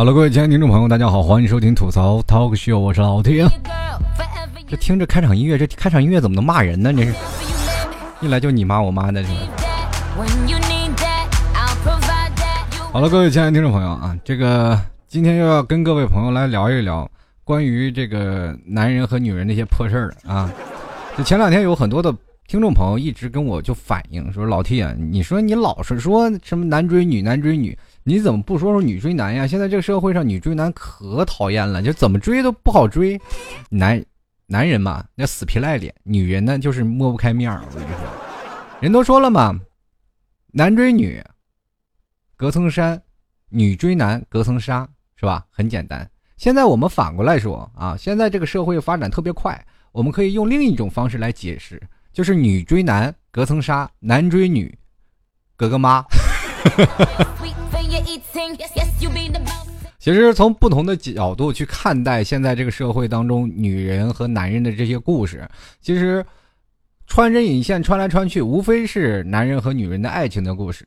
好了，各位亲爱的听众朋友，大家好，欢迎收听吐槽 Talk Show，我是老天。这听着开场音乐，这开场音乐怎么能骂人呢？这是一来就你妈我妈的，是？好了，各位亲爱的听众朋友啊，这个今天又要跟各位朋友来聊一聊关于这个男人和女人那些破事儿了啊。就前两天有很多的听众朋友一直跟我就反映说，老 T 啊，你说你老是说什么男追女，男追女。你怎么不说说女追男呀？现在这个社会上女追男可讨厌了，就怎么追都不好追。男男人嘛，那死皮赖脸；女人呢，就是抹不开面儿。我跟你说，人都说了嘛，男追女隔层山，女追男隔层纱，是吧？很简单。现在我们反过来说啊，现在这个社会发展特别快，我们可以用另一种方式来解释，就是女追男隔层纱，男追女隔个妈。其实从不同的角度去看待现在这个社会当中女人和男人的这些故事，其实穿针引线穿来穿去，无非是男人和女人的爱情的故事。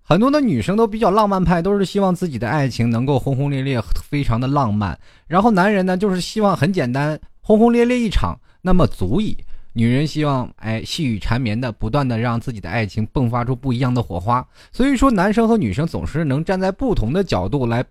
很多的女生都比较浪漫派，都是希望自己的爱情能够轰轰烈烈，非常的浪漫。然后男人呢，就是希望很简单，轰轰烈烈一场，那么足以。女人希望哎细雨缠绵的，不断的让自己的爱情迸发出不一样的火花。所以说，男生和女生总是能站在不同的角度来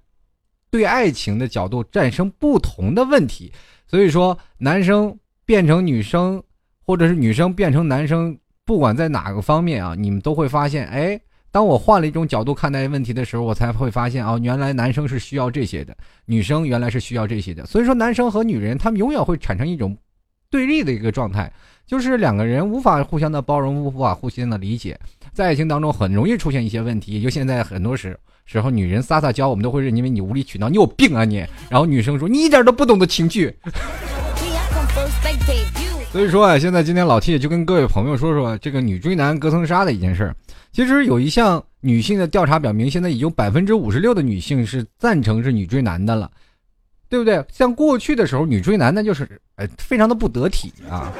对爱情的角度战胜不同的问题。所以说，男生变成女生，或者是女生变成男生，不管在哪个方面啊，你们都会发现，哎，当我换了一种角度看待问题的时候，我才会发现啊，原来男生是需要这些的，女生原来是需要这些的。所以说，男生和女人他们永远会产生一种对立的一个状态。就是两个人无法互相的包容，无法互相的理解，在爱情当中很容易出现一些问题。就现在很多时时候，女人撒撒娇，我们都会认为你无理取闹，你有病啊你！然后女生说你一点都不懂得情趣。所以说啊，现在今天老 T 就跟各位朋友说说这个女追男隔层纱的一件事儿。其实有一项女性的调查表明，现在已经百分之五十六的女性是赞成是女追男的了，对不对？像过去的时候，女追男那就是呃非常的不得体啊。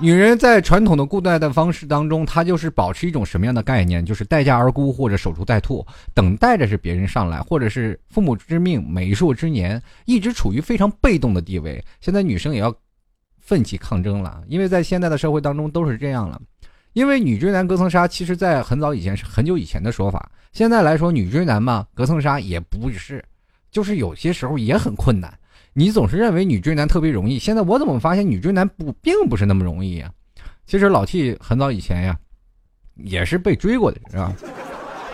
女人在传统的固代的方式当中，她就是保持一种什么样的概念？就是待价而沽或者守株待兔，等待着是别人上来，或者是父母之命、媒妁之言，一直处于非常被动的地位。现在女生也要奋起抗争了，因为在现在的社会当中都是这样了。因为女追男隔层纱，其实在很早以前是很久以前的说法。现在来说，女追男嘛，隔层纱也不是，就是有些时候也很困难。你总是认为女追男特别容易，现在我怎么发现女追男不并不是那么容易呀？其实老 T 很早以前呀，也是被追过的，是吧？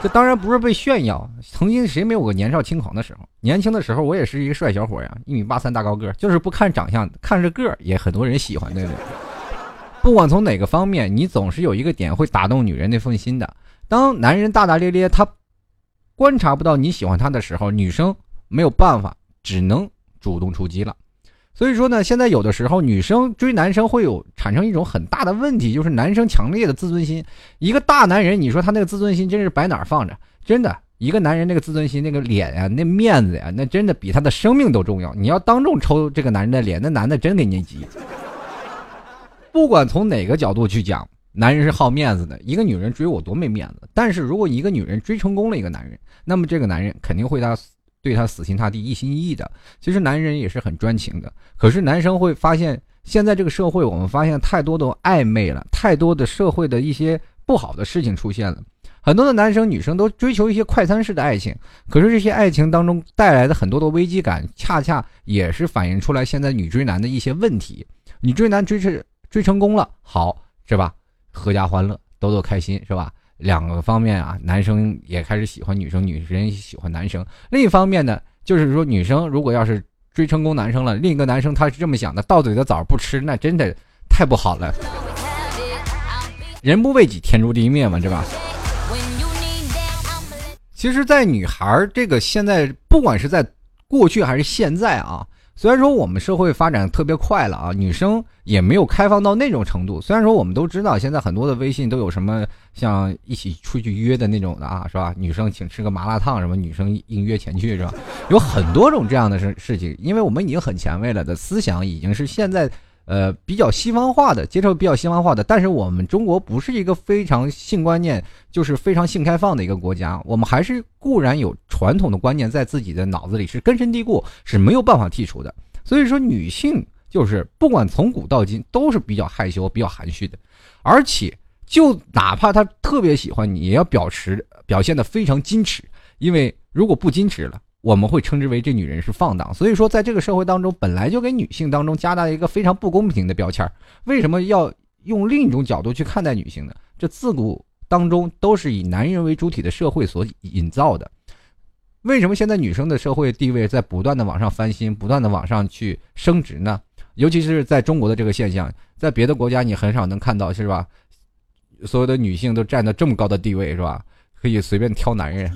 这当然不是被炫耀，曾经谁没有个年少轻狂的时候？年轻的时候我也是一个帅小伙呀，一米八三大高个，就是不看长相，看着个也很多人喜欢，对不对？不管从哪个方面，你总是有一个点会打动女人那份心的。当男人大大咧咧，他观察不到你喜欢他的时候，女生没有办法，只能。主动出击了，所以说呢，现在有的时候女生追男生会有产生一种很大的问题，就是男生强烈的自尊心。一个大男人，你说他那个自尊心真是摆哪放着？真的，一个男人那个自尊心，那个脸呀，那面子呀，那真的比他的生命都重要。你要当众抽这个男人的脸，那男的真给你急。不管从哪个角度去讲，男人是好面子的。一个女人追我多没面子，但是如果一个女人追成功了一个男人，那么这个男人肯定会他。对他死心塌地、一心一意的，其实男人也是很专情的。可是男生会发现，现在这个社会，我们发现太多的暧昧了，太多的社会的一些不好的事情出现了。很多的男生女生都追求一些快餐式的爱情，可是这些爱情当中带来的很多的危机感，恰恰也是反映出来现在女追男的一些问题。女追男追成追成功了，好是吧？阖家欢乐，都都开心是吧？两个方面啊，男生也开始喜欢女生，女生喜欢男生。另一方面呢，就是说女生如果要是追成功男生了，另一个男生他是这么想的：到嘴的枣不吃，那真的太不好了。人不为己，天诛地灭嘛，对吧？其实，在女孩这个现在，不管是在过去还是现在啊。虽然说我们社会发展特别快了啊，女生也没有开放到那种程度。虽然说我们都知道现在很多的微信都有什么像一起出去约的那种的啊，是吧？女生请吃个麻辣烫什么，女生应约前去是吧？有很多种这样的事事情，因为我们已经很前卫了的思想，已经是现在呃，比较西方化的，接受比较西方化的，但是我们中国不是一个非常性观念，就是非常性开放的一个国家，我们还是固然有传统的观念在自己的脑子里是根深蒂固，是没有办法剔除的。所以说，女性就是不管从古到今都是比较害羞、比较含蓄的，而且就哪怕她特别喜欢你，也要表示表现的非常矜持，因为如果不矜持了。我们会称之为这女人是放荡，所以说在这个社会当中，本来就给女性当中加大了一个非常不公平的标签为什么要用另一种角度去看待女性呢？这自古当中都是以男人为主体的社会所营造的。为什么现在女生的社会地位在不断的往上翻新，不断的往上去升值呢？尤其是在中国的这个现象，在别的国家你很少能看到，是吧？所有的女性都占到这么高的地位，是吧？可以随便挑男人。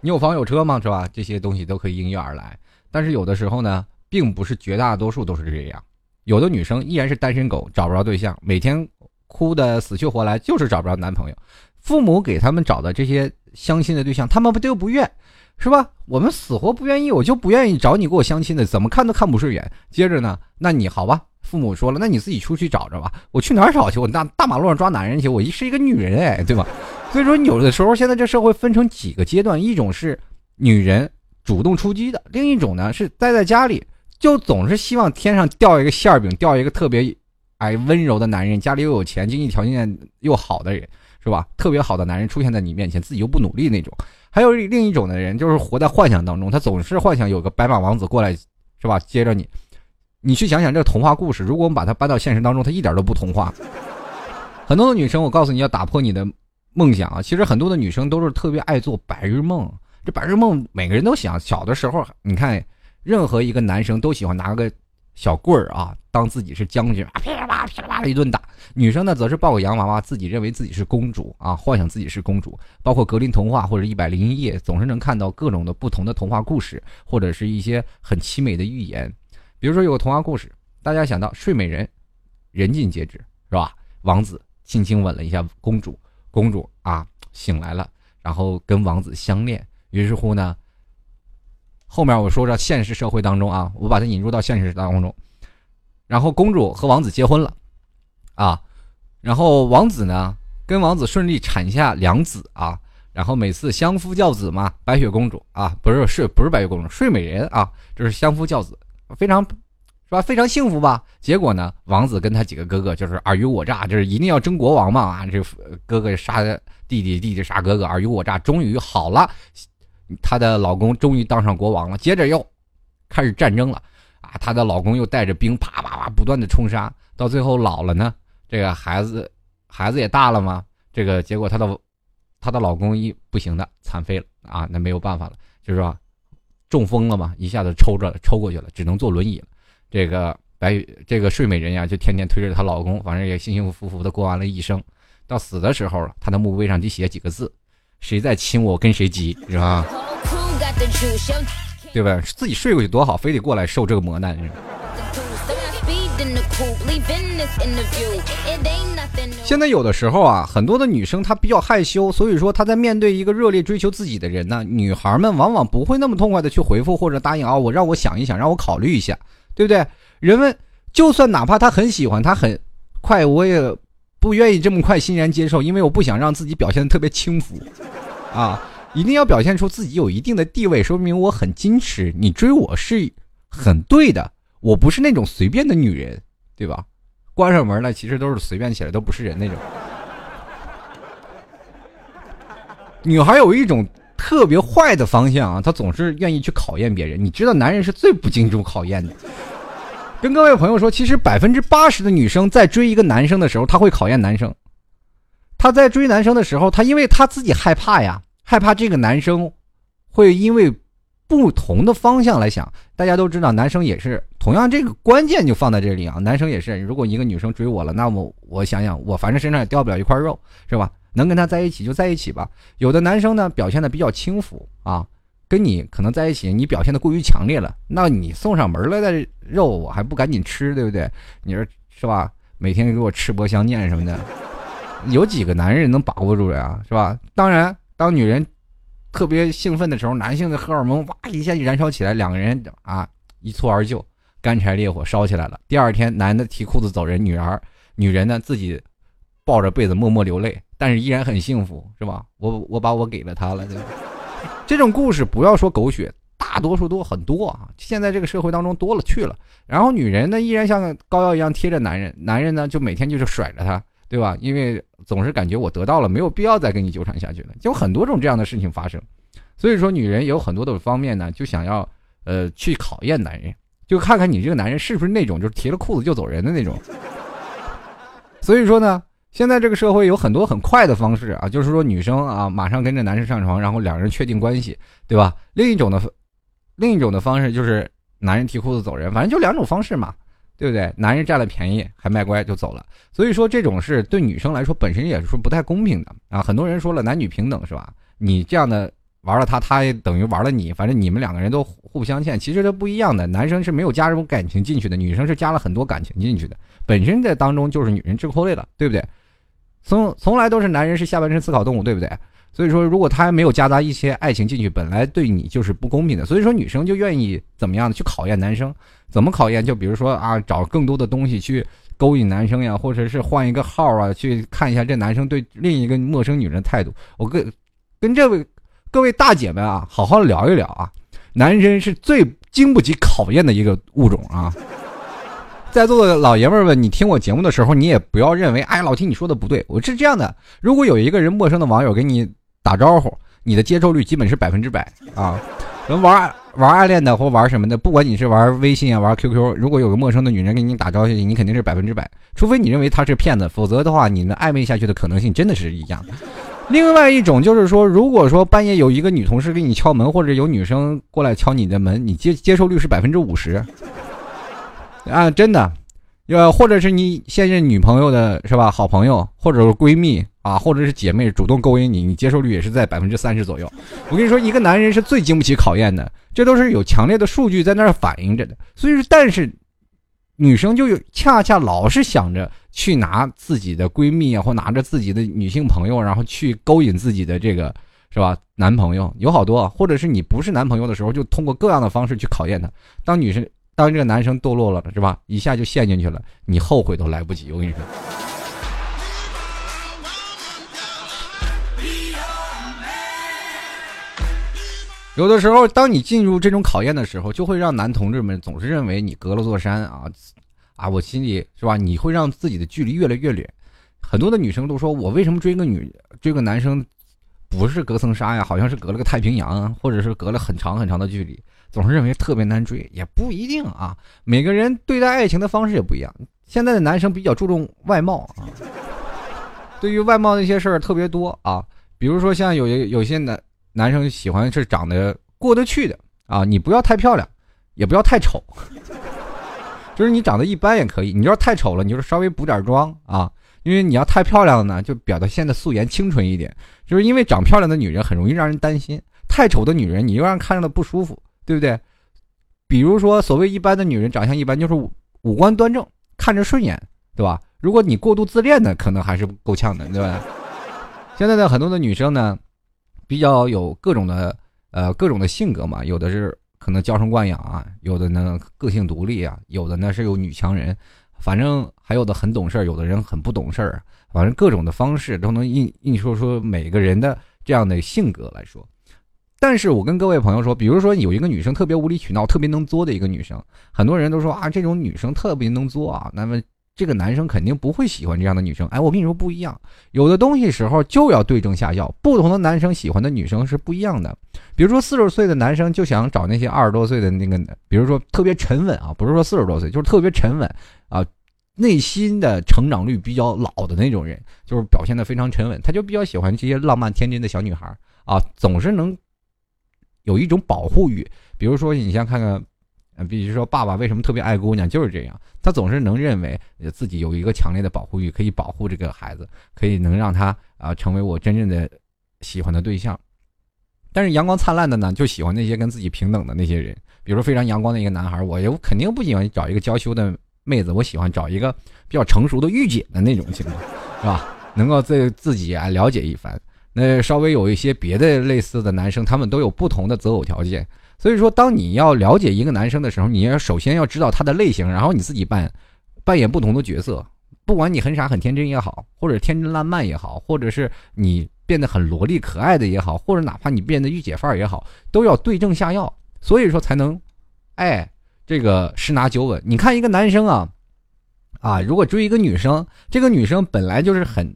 你有房有车吗？是吧？这些东西都可以应运而来。但是有的时候呢，并不是绝大多数都是这样。有的女生依然是单身狗，找不着对象，每天哭的死去活来，就是找不着男朋友。父母给他们找的这些相亲的对象，他们不都不愿，是吧？我们死活不愿意，我就不愿意找你给我相亲的，怎么看都看不顺眼。接着呢，那你好吧？父母说了，那你自己出去找着吧。我去哪儿找去？我大大马路上抓男人去？我是一个女人哎，对吧？所以说，有的时候现在这社会分成几个阶段，一种是女人主动出击的，另一种呢是待在家里，就总是希望天上掉一个馅饼，掉一个特别哎温柔的男人，家里又有钱，经济条件又好的人，是吧？特别好的男人出现在你面前，自己又不努力那种。还有另一种的人，就是活在幻想当中，他总是幻想有个白马王子过来，是吧？接着你，你去想想这个童话故事，如果我们把它搬到现实当中，它一点都不童话。很多的女生，我告诉你要打破你的。梦想啊，其实很多的女生都是特别爱做白日梦。这白日梦每个人都想。小的时候，你看，任何一个男生都喜欢拿个小棍儿啊，当自己是将军啊，噼里啪啦噼里啪啦一顿打。女生呢，则是抱个洋娃娃，自己认为自己是公主啊，幻想自己是公主。包括格林童话或者一百零一夜，总是能看到各种的不同的童话故事，或者是一些很凄美的寓言。比如说有个童话故事，大家想到睡美人，人尽皆知，是吧？王子轻轻吻了一下公主。公主啊醒来了，然后跟王子相恋。于是乎呢，后面我说说现实社会当中啊，我把它引入到现实当中。然后公主和王子结婚了，啊，然后王子呢跟王子顺利产下两子啊，然后每次相夫教子嘛，白雪公主啊不是睡不是白雪公主睡美人啊，这是相夫教子，非常。是吧？非常幸福吧？结果呢？王子跟他几个哥哥就是尔虞我诈，就是一定要争国王嘛啊！这哥哥杀弟弟，弟弟杀哥哥，尔虞我诈，终于好了。她的老公终于当上国王了。接着又开始战争了啊！她的老公又带着兵啪啪啪不断的冲杀，到最后老了呢，这个孩子孩子也大了嘛，这个结果她的她的老公一不行的残废了啊！那没有办法了，就是说中风了嘛，一下子抽着抽过去了，只能坐轮椅了。这个白这个睡美人呀，就天天推着她老公，反正也幸幸福福的过完了一生。到死的时候，她的墓碑上得写几个字：“谁在亲我，跟谁急，是吧？”对吧？自己睡过去多好，非得过来受这个磨难。现在有的时候啊，很多的女生她比较害羞，所以说她在面对一个热烈追求自己的人呢，女孩们往往不会那么痛快的去回复或者答应啊，我让我想一想，让我考虑一下。对不对？人们就算哪怕他很喜欢，他很快，我也不愿意这么快欣然接受，因为我不想让自己表现的特别轻浮，啊，一定要表现出自己有一定的地位，说明我很矜持。你追我是很对的，我不是那种随便的女人，对吧？关上门来，其实都是随便起来，都不是人那种。女孩有一种特别坏的方向啊，她总是愿意去考验别人。你知道，男人是最不经住考验的。跟各位朋友说，其实百分之八十的女生在追一个男生的时候，她会考验男生。她在追男生的时候，她因为她自己害怕呀，害怕这个男生会因为不同的方向来想。大家都知道，男生也是同样，这个关键就放在这里啊。男生也是，如果一个女生追我了，那么我想想，我反正身上也掉不了一块肉，是吧？能跟他在一起就在一起吧。有的男生呢，表现的比较轻浮啊。跟你可能在一起，你表现的过于强烈了，那你送上门来的肉，我还不赶紧吃，对不对？你说是吧？每天给我吃播相见什么的，有几个男人能把握住呀？是吧？当然，当女人特别兴奋的时候，男性的荷尔蒙哇一下就燃烧起来，两个人啊一蹴而就，干柴烈火烧起来了。第二天，男的提裤子走人，女儿女人呢自己抱着被子默默流泪，但是依然很幸福，是吧？我我把我给了他了，对吧？这种故事不要说狗血，大多数都很多啊。现在这个社会当中多了去了。然后女人呢依然像膏药一样贴着男人，男人呢就每天就是甩着她，对吧？因为总是感觉我得到了，没有必要再跟你纠缠下去了，就很多种这样的事情发生。所以说，女人有很多的方面呢，就想要呃去考验男人，就看看你这个男人是不是那种就是提了裤子就走人的那种。所以说呢，现在这个社会有很多很快的方式啊，就是说女生啊马上跟着男生上床，然后两人确定关系，对吧？另一种的，另一种的方式就是男人提裤子走人，反正就两种方式嘛，对不对？男人占了便宜还卖乖就走了，所以说这种事对女生来说本身也是不太公平的啊。很多人说了男女平等是吧？你这样的。玩了他，他也等于玩了你，反正你们两个人都互不相欠。其实这不一样的，男生是没有加入感情进去的，女生是加了很多感情进去的。本身在当中就是女人吃亏了，对不对？从从来都是男人是下半身思考动物，对不对？所以说，如果他没有夹杂一些爱情进去，本来对你就是不公平的。所以说，女生就愿意怎么样的去考验男生？怎么考验？就比如说啊，找更多的东西去勾引男生呀，或者是换一个号啊，去看一下这男生对另一个陌生女人态度。我跟跟这位。各位大姐们啊，好好聊一聊啊！男人是最经不起考验的一个物种啊！在座的老爷们儿们，你听我节目的时候，你也不要认为，哎，老听你说的不对。我是这样的：如果有一个人陌生的网友给你打招呼，你的接受率基本是百分之百啊！玩玩暗恋的或玩什么的，不管你是玩微信啊，玩 QQ，如果有个陌生的女人给你打招呼，你肯定是百分之百。除非你认为她是骗子，否则的话，你们暧昧下去的可能性真的是一样。另外一种就是说，如果说半夜有一个女同事给你敲门，或者有女生过来敲你的门，你接接受率是百分之五十，啊，真的，呃，或者是你现任女朋友的是吧？好朋友，或者是闺蜜啊，或者是姐妹主动勾引你，你接受率也是在百分之三十左右。我跟你说，一个男人是最经不起考验的，这都是有强烈的数据在那儿反映着的。所以说，但是。女生就有恰恰老是想着去拿自己的闺蜜啊，或拿着自己的女性朋友，然后去勾引自己的这个是吧？男朋友有好多，或者是你不是男朋友的时候，就通过各样的方式去考验他。当女生当这个男生堕落了，是吧？一下就陷进去了，你后悔都来不及。我跟你说，有的时候，当你进入这种考验的时候，就会让男同志们总是认为你隔了座山啊。啊，我心里是吧？你会让自己的距离越来越远。很多的女生都说，我为什么追个女追个男生，不是隔层纱呀，好像是隔了个太平洋，或者是隔了很长很长的距离，总是认为特别难追，也不一定啊。每个人对待爱情的方式也不一样。现在的男生比较注重外貌啊，对于外貌那些事儿特别多啊。比如说像有有些男男生喜欢是长得过得去的啊，你不要太漂亮，也不要太丑。就是你长得一般也可以，你要是太丑了，你就稍微补点妆啊。因为你要太漂亮了呢，就表得现的素颜清纯一点。就是因为长漂亮的女人很容易让人担心，太丑的女人你又让人看着不舒服，对不对？比如说所谓一般的女人，长相一般就是五官端正，看着顺眼，对吧？如果你过度自恋呢，可能还是够呛的，对吧？现在的很多的女生呢，比较有各种的呃各种的性格嘛，有的是。可能娇生惯养啊，有的呢个性独立啊，有的呢是有女强人，反正还有的很懂事儿，有的人很不懂事儿，反正各种的方式都能印印说说每个人的这样的性格来说。但是我跟各位朋友说，比如说有一个女生特别无理取闹、特别能作的一个女生，很多人都说啊，这种女生特别能作啊，那么。这个男生肯定不会喜欢这样的女生。哎，我跟你说不一样，有的东西时候就要对症下药。不同的男生喜欢的女生是不一样的。比如说四十岁的男生就想找那些二十多岁的那个，比如说特别沉稳啊，不是说四十多岁，就是特别沉稳啊，内心的成长率比较老的那种人，就是表现的非常沉稳。他就比较喜欢这些浪漫天真的小女孩啊，总是能有一种保护欲。比如说你像看看。比如说，爸爸为什么特别爱姑娘，就是这样，他总是能认为自己有一个强烈的保护欲，可以保护这个孩子，可以能让他啊成为我真正的喜欢的对象。但是阳光灿烂的呢，就喜欢那些跟自己平等的那些人。比如说非常阳光的一个男孩，我又肯定不喜欢找一个娇羞的妹子，我喜欢找一个比较成熟的御姐的那种情况，是吧？能够自自己啊了解一番。那稍微有一些别的类似的男生，他们都有不同的择偶条件。所以说，当你要了解一个男生的时候，你要首先要知道他的类型，然后你自己扮扮演不同的角色。不管你很傻很天真也好，或者天真烂漫也好，或者是你变得很萝莉可爱的也好，或者哪怕你变得御姐范儿也好，都要对症下药。所以说才能，哎，这个十拿九稳。你看一个男生啊，啊，如果追一个女生，这个女生本来就是很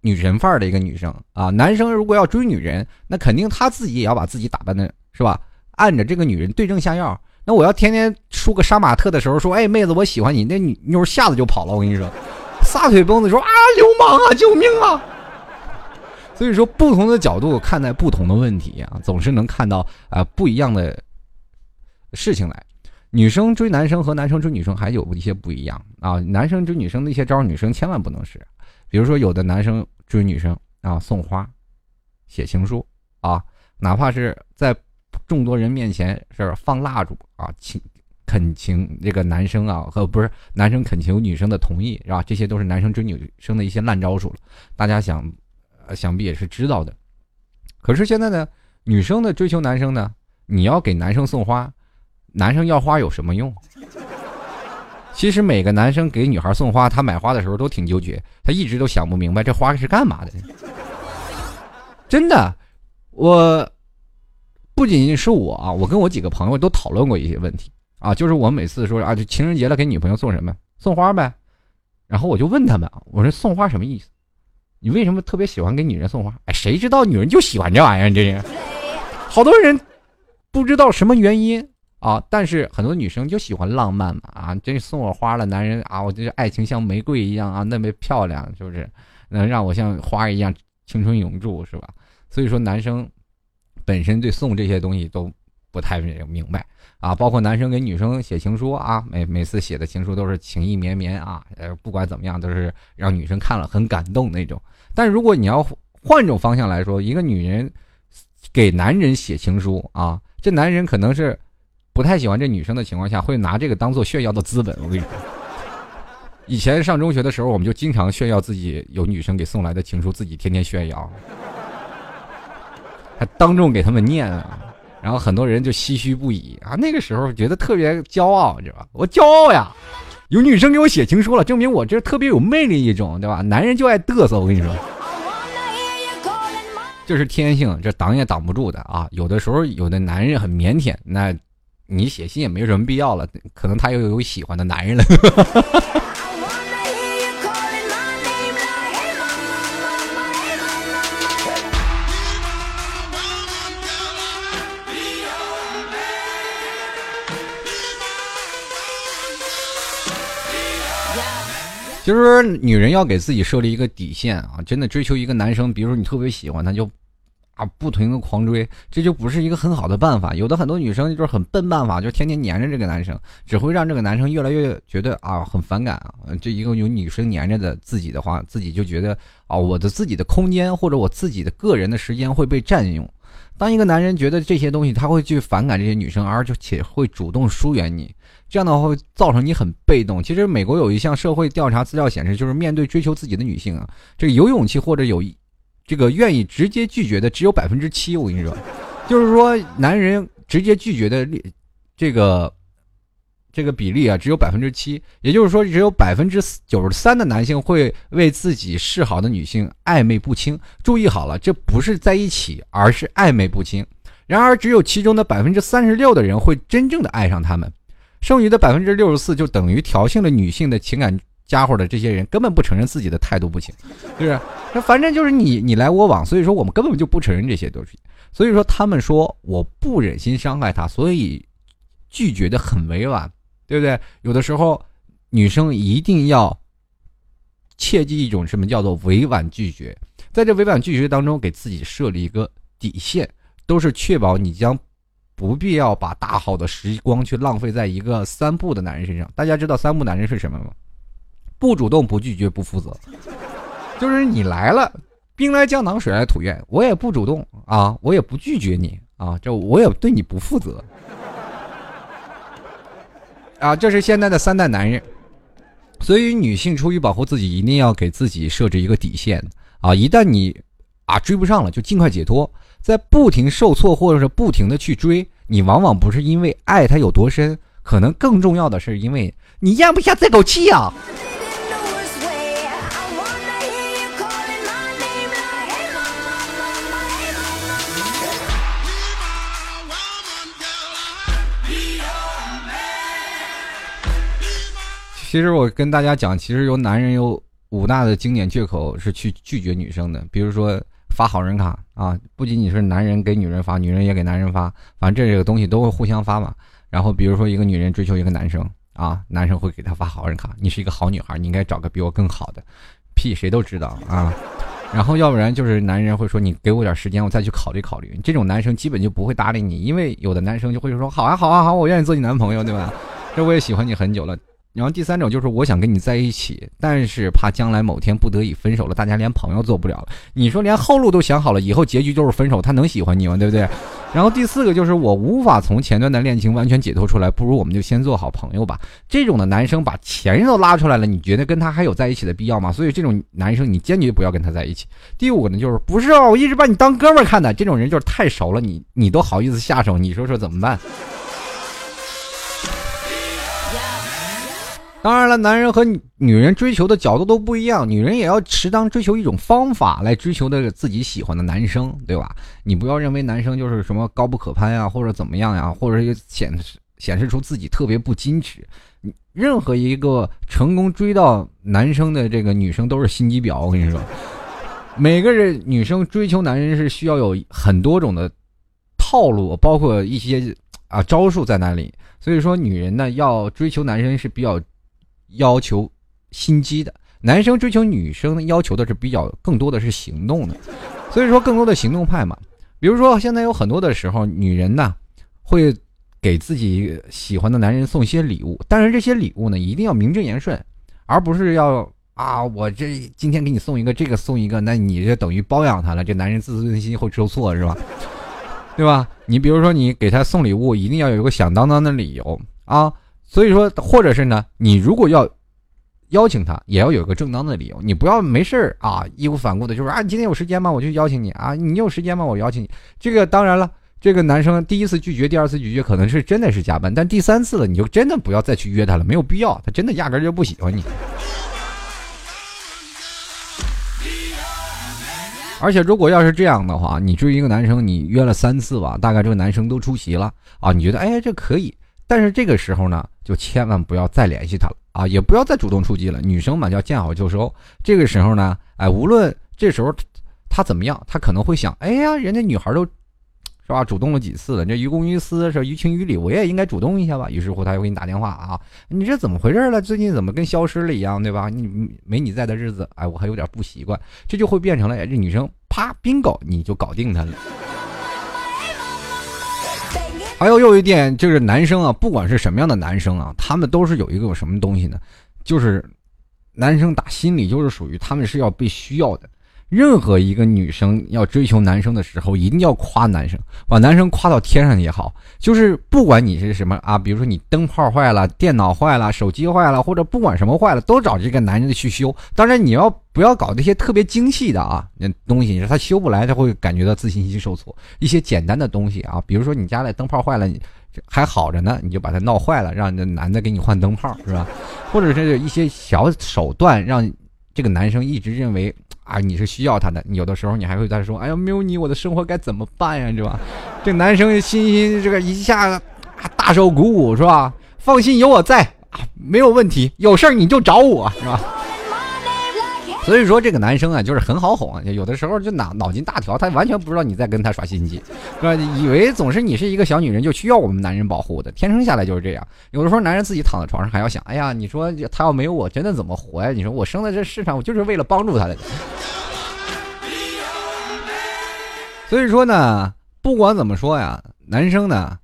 女神范儿的一个女生啊，男生如果要追女人，那肯定他自己也要把自己打扮的是吧？按着这个女人对症下药，那我要天天梳个杀马特的时候说，哎，妹子，我喜欢你，那女妞吓得就跑了。我跟你说，撒腿蹦子说啊，流氓啊，救命啊！所以说，不同的角度看待不同的问题啊，总是能看到啊不一样的事情来。女生追男生和男生追女生还有一些不一样啊，男生追女生的一些招，女生千万不能使。比如说，有的男生追女生啊，送花，写情书啊，哪怕是在。众多人面前是放蜡烛啊，请恳请这个男生啊，和不是男生恳求女生的同意，是吧？这些都是男生追女生的一些烂招数了。大家想，想必也是知道的。可是现在呢，女生的追求男生呢，你要给男生送花，男生要花有什么用？其实每个男生给女孩送花，他买花的时候都挺纠结，他一直都想不明白这花是干嘛的。真的，我。不仅仅是我啊，我跟我几个朋友都讨论过一些问题啊，就是我每次说啊，就情人节了，给女朋友送什么？送花呗。然后我就问他们，我说送花什么意思？你为什么特别喜欢给女人送花？哎，谁知道女人就喜欢这玩意儿？这是好多人不知道什么原因啊，但是很多女生就喜欢浪漫嘛啊，这送我花了，男人啊，我这爱情像玫瑰一样啊，那么漂亮，是不是？能让我像花一样青春永驻，是吧？所以说男生。本身对送这些东西都不太明白啊，包括男生给女生写情书啊，每每次写的情书都是情意绵绵啊，呃，不管怎么样都是让女生看了很感动那种。但如果你要换种方向来说，一个女人给男人写情书啊，这男人可能是不太喜欢这女生的情况下，会拿这个当做炫耀的资本。我跟你说，以前上中学的时候，我们就经常炫耀自己有女生给送来的情书，自己天天炫耀。还当众给他们念啊，然后很多人就唏嘘不已啊。那个时候觉得特别骄傲，知道吧？我骄傲呀，有女生给我写情书了，证明我这特别有魅力一种，对吧？男人就爱嘚瑟，我跟你说，这是天性，这挡也挡不住的啊。有的时候有的男人很腼腆，那你写信也没什么必要了，可能他又有喜欢的男人了。就是女人要给自己设立一个底线啊！真的追求一个男生，比如说你特别喜欢他，就啊不停的狂追，这就不是一个很好的办法。有的很多女生就是很笨办法，就天天黏着这个男生，只会让这个男生越来越觉得啊很反感啊。这一个有女生黏着的自己的话，自己就觉得啊我的自己的空间或者我自己的个人的时间会被占用。当一个男人觉得这些东西，他会去反感这些女生，而且会主动疏远你。这样的话会造成你很被动。其实美国有一项社会调查资料显示，就是面对追求自己的女性啊，这个有勇气或者有这个愿意直接拒绝的只有百分之七。我跟你说，就是说男人直接拒绝的这个这个比例啊，只有百分之七。也就是说，只有百分之九十三的男性会为自己示好的女性暧昧不清。注意好了，这不是在一起，而是暧昧不清。然而，只有其中的百分之三十六的人会真正的爱上他们。剩余的百分之六十四就等于挑衅了女性的情感家伙的这些人根本不承认自己的态度不行，是不是？那反正就是你你来我往，所以说我们根本就不承认这些东西。所以说他们说我不忍心伤害他，所以拒绝的很委婉，对不对？有的时候女生一定要切记一种什么叫做委婉拒绝，在这委婉拒绝当中给自己设立一个底线，都是确保你将。不必要把大好的时光去浪费在一个三不的男人身上。大家知道三不男人是什么吗？不主动、不拒绝、不负责。就是你来了，兵来将挡，水来土掩，我也不主动啊，我也不拒绝你啊，这我也对你不负责。啊，这是现在的三代男人。所以女性出于保护自己，一定要给自己设置一个底线啊！一旦你啊追不上了，就尽快解脱。在不停受挫或者是不停的去追，你往往不是因为爱他有多深，可能更重要的是因为你咽不下这口气呀。其实我跟大家讲，其实有男人有五大的经典借口是去拒绝女生的，比如说发好人卡啊，不仅仅是男人给女人发，女人也给男人发，反正这个东西都会互相发嘛。然后比如说一个女人追求一个男生啊，男生会给她发好人卡，你是一个好女孩，你应该找个比我更好的，屁谁都知道啊。然后要不然就是男人会说你给我点时间，我再去考虑考虑。这种男生基本就不会搭理你，因为有的男生就会说好啊好啊好，我愿意做你男朋友，对吧？这我也喜欢你很久了。然后第三种就是我想跟你在一起，但是怕将来某天不得已分手了，大家连朋友做不了了。你说连后路都想好了，以后结局就是分手，他能喜欢你吗？对不对？然后第四个就是我无法从前段的恋情完全解脱出来，不如我们就先做好朋友吧。这种的男生把前任都拉出来了，你觉得跟他还有在一起的必要吗？所以这种男生你坚决不要跟他在一起。第五个呢就是不是啊，我一直把你当哥们儿看的，这种人就是太熟了，你你都好意思下手，你说说怎么办？当然了，男人和女人追求的角度都不一样，女人也要适当追求一种方法来追求的自己喜欢的男生，对吧？你不要认为男生就是什么高不可攀呀，或者怎么样呀，或者显显示出自己特别不矜持。任何一个成功追到男生的这个女生都是心机婊，我跟你说，每个人女生追求男人是需要有很多种的套路，包括一些啊招数在那里。所以说，女人呢要追求男人是比较。要求心机的男生追求女生要求的是比较更多的是行动的，所以说更多的行动派嘛。比如说现在有很多的时候，女人呢会给自己喜欢的男人送一些礼物，但是这些礼物呢一定要名正言顺，而不是要啊我这今天给你送一个这个送一个，那你这等于包养他了，这男人自尊心会受挫是吧？对吧？你比如说你给他送礼物，一定要有一个响当当的理由啊。所以说，或者是呢，你如果要邀请他，也要有个正当的理由。你不要没事儿啊，义无反顾的，就是啊，你今天有时间吗？我就邀请你啊，你有时间吗？我邀请你。这个当然了，这个男生第一次拒绝，第二次拒绝，可能是真的是加班，但第三次了，你就真的不要再去约他了，没有必要，他真的压根就不喜欢你。而且如果要是这样的话，你追一个男生，你约了三次吧，大概这个男生都出席了啊，你觉得哎这可以。但是这个时候呢，就千万不要再联系他了啊，也不要再主动出击了。女生嘛，叫见好就收。这个时候呢，哎，无论这时候他怎么样，他可能会想，哎呀，人家女孩都，是吧，主动了几次了，这于公于私是于情于理，我也应该主动一下吧。于是乎，他又给你打电话啊，你这怎么回事了？最近怎么跟消失了一样，对吧？你没你在的日子，哎，我还有点不习惯。这就会变成了，这女生啪，bingo，你就搞定他了。还有又一点就是男生啊，不管是什么样的男生啊，他们都是有一个什么东西呢？就是男生打心里就是属于他们是要被需要的。任何一个女生要追求男生的时候，一定要夸男生，把男生夸到天上也好。就是不管你是什么啊，比如说你灯泡坏了、电脑坏了、手机坏了，或者不管什么坏了，都找这个男人去修。当然你要不要搞那些特别精细的啊？那东西你说他修不来，他会感觉到自信心受挫。一些简单的东西啊，比如说你家的灯泡坏了，还好着呢，你就把它闹坏了，让那男的给你换灯泡，是吧？或者是一些小手段，让这个男生一直认为。啊，你是需要他的，有的时候你还会在说，哎呀，没有你，我的生活该怎么办呀，是吧？这男生心心这个一下大受鼓舞，是吧？放心，有我在，没有问题，有事儿你就找我，是吧？所以说这个男生啊，就是很好哄，有的时候就脑脑筋大条，他完全不知道你在跟他耍心机，是吧？以为总是你是一个小女人，就需要我们男人保护的，天生下来就是这样。有的时候男人自己躺在床上还要想，哎呀，你说他要没有我，真的怎么活呀？你说我生在这世上，我就是为了帮助他的。所以说呢，不管怎么说呀，男生呢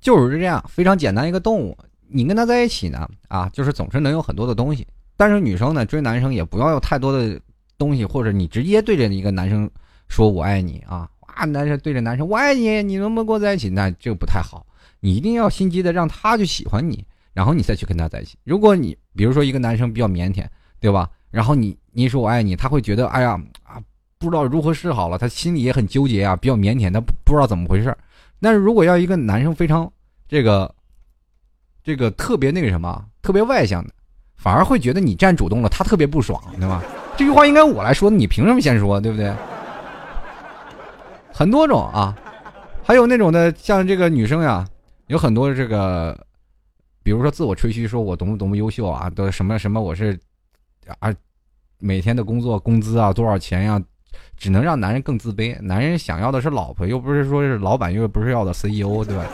就是这样，非常简单一个动物。你跟他在一起呢，啊，就是总是能有很多的东西。但是女生呢，追男生也不要有太多的东西，或者你直接对着一个男生说“我爱你”啊，哇，男生对着男生“我爱你”，你能不能跟我在一起？那这个不太好。你一定要心机的让他去喜欢你，然后你再去跟他在一起。如果你比如说一个男生比较腼腆，对吧？然后你你说“我爱你”，他会觉得哎呀啊，不知道如何是好了，他心里也很纠结啊，比较腼腆，他不知道怎么回事。但是如果要一个男生非常这个这个特别那个什么，特别外向的，反而会觉得你占主动了，他特别不爽，对吧？这句话应该我来说，你凭什么先说，对不对？很多种啊，还有那种的，像这个女生呀，有很多这个，比如说自我吹嘘，说我多么多么优秀啊，都什么什么，我是啊，每天的工作工资啊多少钱呀？只能让男人更自卑。男人想要的是老婆，又不是说是老板，又不是要的 CEO，对吧？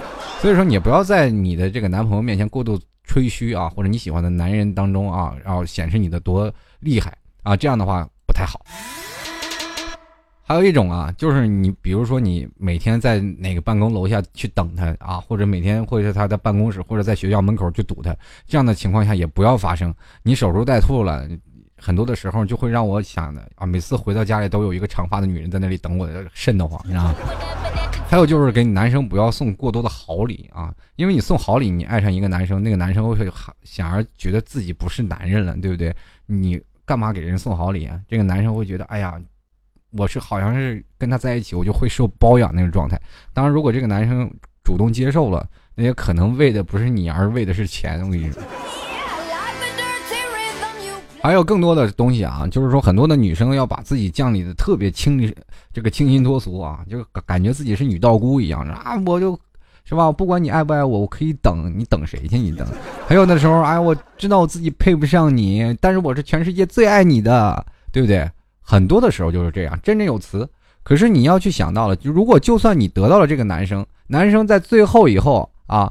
所以说，你不要在你的这个男朋友面前过度吹嘘啊，或者你喜欢的男人当中啊，然后显示你的多厉害啊，这样的话不太好。还有一种啊，就是你比如说你每天在哪个办公楼下去等他啊，或者每天或者他在办公室或者在学校门口去堵他，这样的情况下也不要发生。你守株待兔了。很多的时候就会让我想的啊，每次回到家里都有一个长发的女人在那里等我，瘆得慌，你知道吗？还有就是给你男生不要送过多的好礼啊，因为你送好礼，你爱上一个男生，那个男生会想而觉得自己不是男人了，对不对？你干嘛给人送好礼啊？这个男生会觉得，哎呀，我是好像是跟他在一起，我就会受包养那种状态。当然，如果这个男生主动接受了，那也可能为的不是你，而为的是钱。我跟你说。还有更多的东西啊，就是说很多的女生要把自己降理的特别清，这个清新脱俗啊，就感觉自己是女道姑一样啊，我就，是吧？不管你爱不爱我，我可以等你等谁去？你等。还有的时候，哎，我知道我自己配不上你，但是我是全世界最爱你的，对不对？很多的时候就是这样，振振有词。可是你要去想到了，如果就算你得到了这个男生，男生在最后以后啊，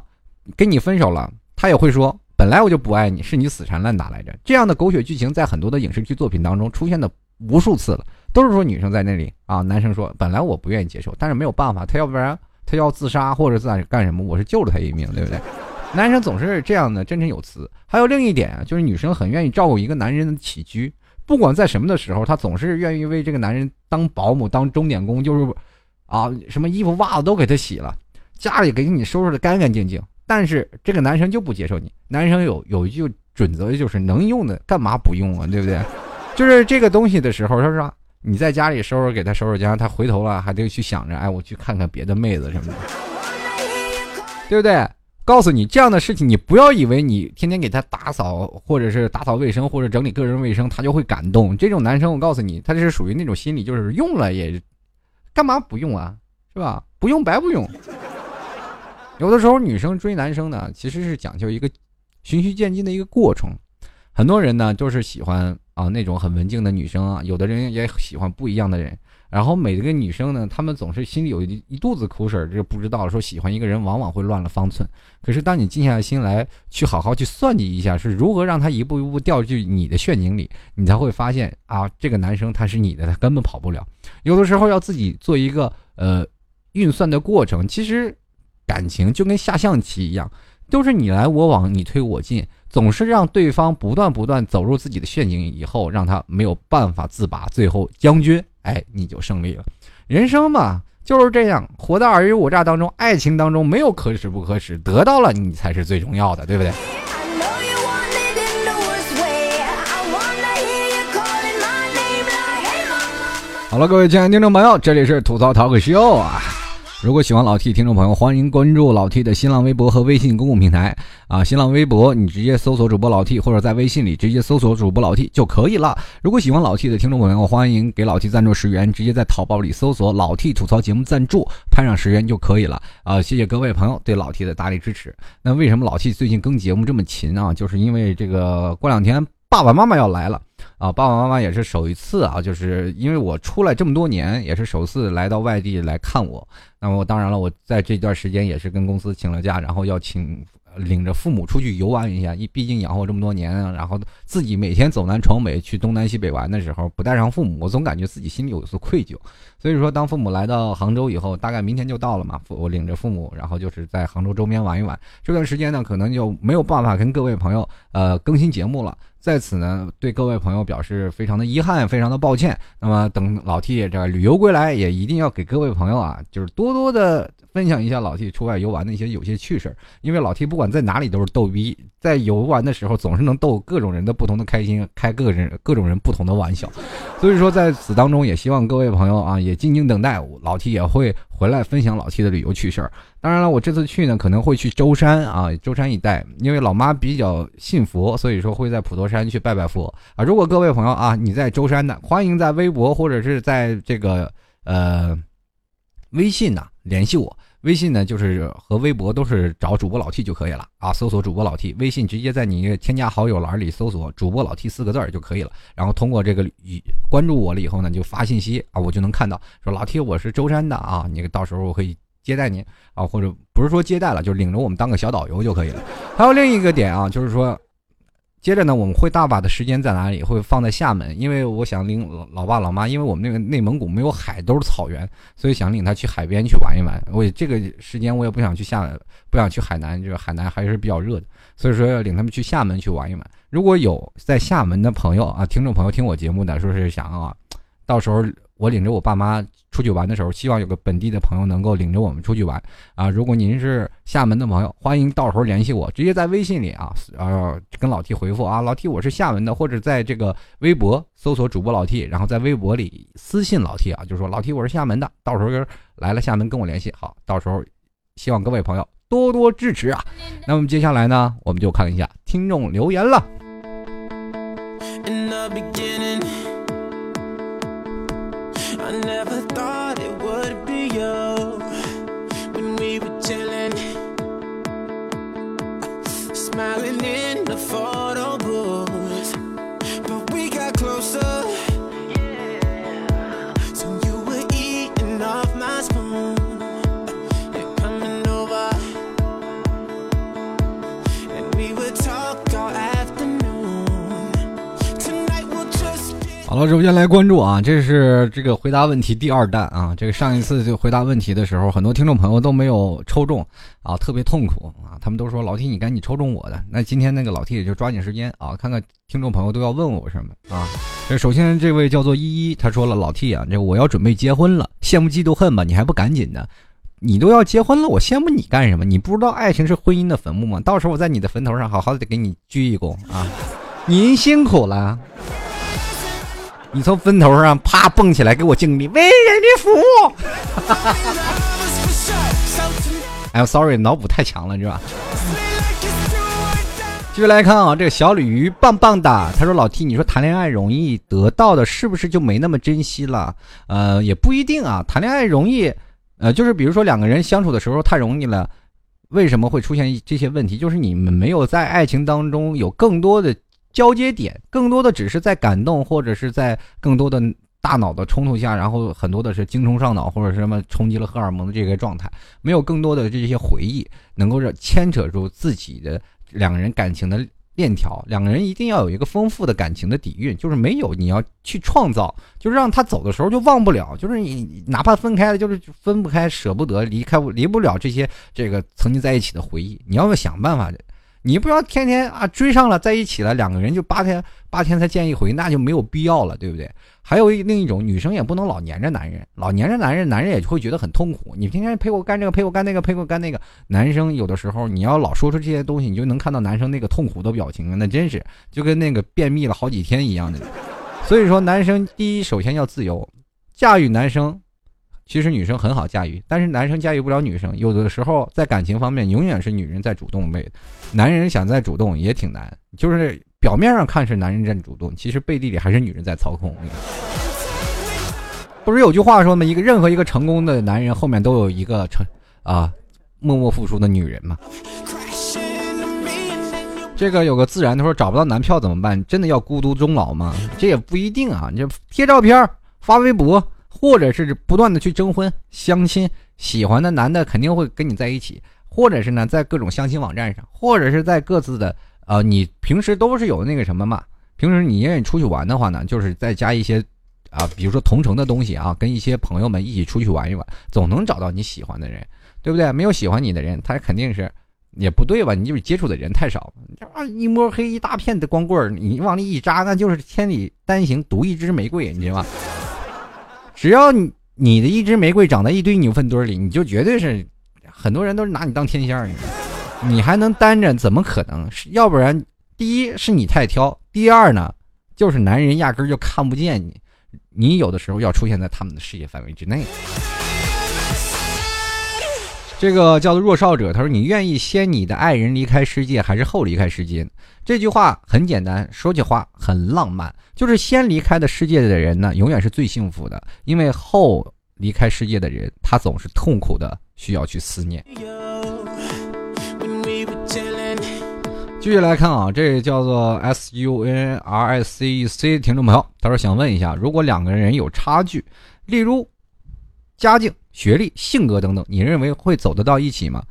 跟你分手了，他也会说。本来我就不爱你，是你死缠烂打来着。这样的狗血剧情在很多的影视剧作品当中出现的无数次了，都是说女生在那里啊，男生说本来我不愿意接受，但是没有办法，他要不然他要自杀或者自干什么，我是救了他一命，对不对？男生总是这样的振振有词。还有另一点啊，就是女生很愿意照顾一个男人的起居，不管在什么的时候，她总是愿意为这个男人当保姆、当钟点工，就是啊，什么衣服袜子都给他洗了，家里给你收拾的干干净净。但是这个男生就不接受你。男生有有一句准则，就是能用的干嘛不用啊？对不对？就是这个东西的时候，他说你在家里收拾给他收拾家，他回头了还得去想着，哎，我去看看别的妹子什么的，对不对？告诉你这样的事情，你不要以为你天天给他打扫或者是打扫卫生或者整理个人卫生，他就会感动。这种男生，我告诉你，他是属于那种心理，就是用了也干嘛不用啊？是吧？不用白不用。有的时候，女生追男生呢，其实是讲究一个循序渐进的一个过程。很多人呢，都是喜欢啊那种很文静的女生啊，有的人也喜欢不一样的人。然后每个女生呢，她们总是心里有一一肚子苦水，这不知道说喜欢一个人，往往会乱了方寸。可是当你静下心来，去好好去算计一下，是如何让他一步一步掉进你的陷阱里，你才会发现啊，这个男生他是你的，他根本跑不了。有的时候要自己做一个呃运算的过程，其实。感情就跟下象棋一样，都是你来我往，你推我进，总是让对方不断不断走入自己的陷阱，以后让他没有办法自拔，最后将军，哎，你就胜利了。人生嘛就是这样，活在尔虞我诈当中，爱情当中没有可耻不可耻，得到了你才是最重要的，对不对？好了，各位亲爱的听众朋友，这里是吐槽淘口秀啊。如果喜欢老 T 听众朋友，欢迎关注老 T 的新浪微博和微信公共平台啊！新浪微博你直接搜索主播老 T，或者在微信里直接搜索主播老 T 就可以了。如果喜欢老 T 的听众朋友，欢迎给老 T 赞助十元，直接在淘宝里搜索老 T 吐槽节目赞助，拍上十元就可以了啊！谢谢各位朋友对老 T 的大力支持。那为什么老 T 最近更节目这么勤啊？就是因为这个过两天爸爸妈妈要来了。啊，爸爸妈妈也是首一次啊，就是因为我出来这么多年，也是首次来到外地来看我。那么当然了，我在这段时间也是跟公司请了假，然后要请领着父母出去游玩一下。一毕竟养活这么多年，然后自己每天走南闯北去东南西北玩的时候，不带上父母，我总感觉自己心里有一丝愧疚。所以说，当父母来到杭州以后，大概明天就到了嘛，我领着父母，然后就是在杭州周边玩一玩。这段时间呢，可能就没有办法跟各位朋友呃更新节目了。在此呢，对各位朋友表示非常的遗憾，非常的抱歉。那么等老 T 这旅游归来，也一定要给各位朋友啊，就是多多的分享一下老 T 出外游玩的一些有些趣事因为老 T 不管在哪里都是逗逼，在游玩的时候总是能逗各种人的不同的开心，开各人各种人不同的玩笑。所以说在此当中，也希望各位朋友啊，也静静等待，老 T 也会回来分享老 T 的旅游趣事当然了，我这次去呢，可能会去舟山啊，舟山一带，因为老妈比较信佛，所以说会在普陀山去拜拜佛啊。如果各位朋友啊，你在舟山的，欢迎在微博或者是在这个呃微信呢联系我。微信呢就是和微博都是找主播老 T 就可以了啊，搜索主播老 T，微信直接在你添加好友栏里搜索主播老 T 四个字儿就可以了。然后通过这个关注我了以后呢，就发信息啊，我就能看到说老 T 我是舟山的啊，你到时候我可以。接待您啊，或者不是说接待了，就领着我们当个小导游就可以了。还有另一个点啊，就是说，接着呢，我们会大把的时间在哪里？会放在厦门，因为我想领老爸老妈，因为我们那个内蒙古没有海，都是草原，所以想领他去海边去玩一玩。我这个时间我也不想去厦门，不想去海南，就是海南还是比较热的，所以说要领他们去厦门去玩一玩。如果有在厦门的朋友啊，听众朋友听我节目的，说是想啊，到时候。我领着我爸妈出去玩的时候，希望有个本地的朋友能够领着我们出去玩啊！如果您是厦门的朋友，欢迎到时候联系我，直接在微信里啊，呃，跟老 T 回复啊，老 T 我是厦门的，或者在这个微博搜索主播老 T，然后在微博里私信老 T 啊，就说老 T 我是厦门的，到时候来了厦门跟我联系，好，到时候希望各位朋友多多支持啊！那么接下来呢，我们就看一下听众留言了。Never thought it would be you when we were chilling, smiling 好了，首先来关注啊，这是这个回答问题第二弹啊。这个上一次就回答问题的时候，很多听众朋友都没有抽中啊，特别痛苦啊。他们都说老 T 你赶紧抽中我的。那今天那个老 T 也就抓紧时间啊，看看听众朋友都要问我什么啊。这首先这位叫做依依，他说了老 T 啊，这我要准备结婚了，羡慕嫉妒恨吧，你还不赶紧的？你都要结婚了，我羡慕你干什么？你不知道爱情是婚姻的坟墓吗？到时候我在你的坟头上好好的给你鞠一躬啊！您辛苦了。你从坟头上啪蹦起来，给我敬礼，为人民服务。哎呦，sorry，脑补太强了，是吧？继续来看啊，这个小鲤鱼棒棒的，他说：“老 T，你说谈恋爱容易，得到的是不是就没那么珍惜了？呃，也不一定啊。谈恋爱容易，呃，就是比如说两个人相处的时候太容易了，为什么会出现这些问题？就是你们没有在爱情当中有更多的。”交接点更多的只是在感动，或者是在更多的大脑的冲突下，然后很多的是精虫上脑，或者是什么冲击了荷尔蒙的这个状态，没有更多的这些回忆能够让牵扯住自己的两个人感情的链条。两个人一定要有一个丰富的感情的底蕴，就是没有你要去创造，就是让他走的时候就忘不了，就是你哪怕分开了，就是分不开，舍不得离开，离不了这些这个曾经在一起的回忆，你要想办法。你不要天天啊追上了在一起了，两个人就八天八天才见一回，那就没有必要了，对不对？还有另一种女生也不能老黏着男人，老黏着男人，男人也会觉得很痛苦。你天天陪我干这个，陪我干那个，陪我干那个，男生有的时候你要老说出这些东西，你就能看到男生那个痛苦的表情，那真是就跟那个便秘了好几天一样的。所以说，男生第一首先要自由，驾驭男生。其实女生很好驾驭，但是男生驾驭不了女生。有的时候在感情方面，永远是女人在主动呗，男人想再主动也挺难。就是表面上看是男人在主动，其实背地里还是女人在操控。不是有句话说吗？一个任何一个成功的男人后面都有一个成啊默默付出的女人嘛。这个有个自然，他说找不到男票怎么办？真的要孤独终老吗？这也不一定啊。你就贴照片发微博。或者是不断的去征婚、相亲，喜欢的男的肯定会跟你在一起，或者是呢，在各种相亲网站上，或者是在各自的呃，你平时都是有那个什么嘛？平时你愿意出去玩的话呢，就是再加一些啊，比如说同城的东西啊，跟一些朋友们一起出去玩一玩，总能找到你喜欢的人，对不对？没有喜欢你的人，他肯定是也不对吧？你就是接触的人太少，这啊，一摸黑一大片的光棍儿，你往里一扎，那就是千里单行独一枝玫瑰，你知道吗？只要你你的一支玫瑰长在一堆牛粪堆里，你就绝对是很多人都是拿你当天仙，你还能单着？怎么可能？要不然，第一是你太挑，第二呢，就是男人压根儿就看不见你，你有的时候要出现在他们的视野范围之内。这个叫做弱少者，他说：“你愿意先你的爱人离开世界，还是后离开世界？”这句话很简单，说起话很浪漫，就是先离开的世界的人呢，永远是最幸福的，因为后离开世界的人，他总是痛苦的，需要去思念。继续来看啊，这叫做 S U N R I C E C 听众朋友，他说想问一下，如果两个人有差距，例如家境。学历、性格等等，你认为会走得到一起吗？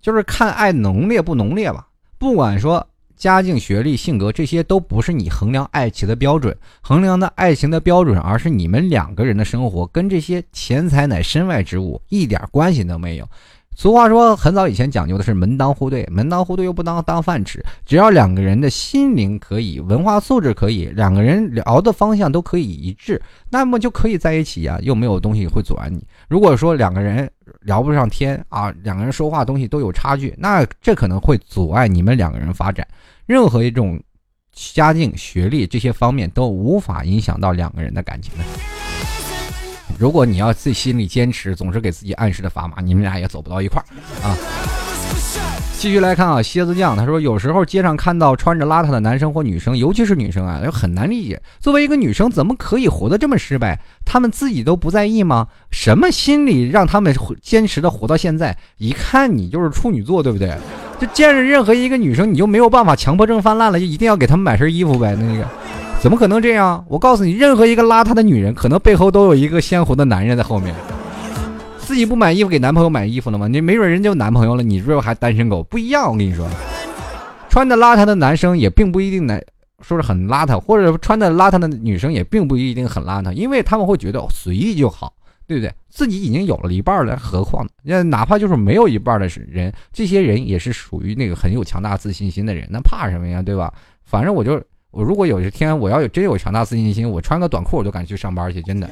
就是看爱浓烈不浓烈吧。不管说家境、学历、性格这些都不是你衡量爱情的标准，衡量的爱情的标准，而是你们两个人的生活跟这些钱财乃身外之物，一点关系都没有。俗话说，很早以前讲究的是门当户对，门当户对又不当当饭吃，只要两个人的心灵可以，文化素质可以，两个人聊的方向都可以一致，那么就可以在一起呀，又没有东西会阻碍你。如果说两个人聊不上天啊，两个人说话东西都有差距，那这可能会阻碍你们两个人发展。任何一种家境、学历这些方面都无法影响到两个人的感情的。如果你要自己心里坚持，总是给自己暗示的砝码，你们俩也走不到一块儿啊。继续来看啊，蝎子酱他说，有时候街上看到穿着邋遢的男生或女生，尤其是女生啊，就很难理解。作为一个女生，怎么可以活得这么失败？他们自己都不在意吗？什么心理让他们坚持的活到现在？一看你就是处女座，对不对？就见着任何一个女生，你就没有办法强迫症泛滥了，就一定要给他们买身衣服呗？那个。怎么可能这样？我告诉你，任何一个邋遢的女人，可能背后都有一个鲜活的男人在后面。自己不买衣服，给男朋友买衣服了吗？你没准人家有男朋友了，你是不是还单身狗？不一样，我跟你说，穿的邋遢的男生也并不一定男说是很邋遢，或者穿的邋遢的女生也并不一定很邋遢，因为他们会觉得随意就好，对不对？自己已经有了一半了，何况那哪怕就是没有一半的人，这些人也是属于那个很有强大自信心的人，那怕什么呀？对吧？反正我就。我如果有一天我要有真有强大自信心，我穿个短裤我都敢去上班去，真的。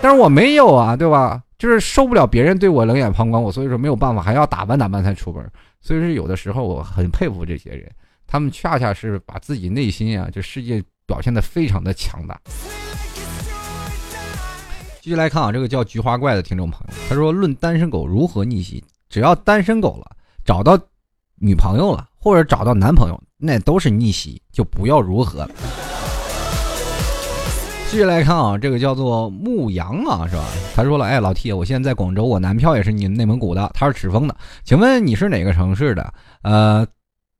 但是我没有啊，对吧？就是受不了别人对我冷眼旁观，我所以说没有办法，还要打扮打扮才出门。所以说有的时候我很佩服这些人，他们恰恰是把自己内心啊，这世界表现的非常的强大。继续来看啊，这个叫菊花怪的听众朋友，他说：“论单身狗如何逆袭，只要单身狗了，找到女朋友了，或者找到男朋友。”那都是逆袭，就不要如何了。继续来看啊，这个叫做牧羊啊，是吧？他说了，哎，老 T，我现在在广州，我男票也是你内蒙古的，他是赤峰的，请问你是哪个城市的？呃，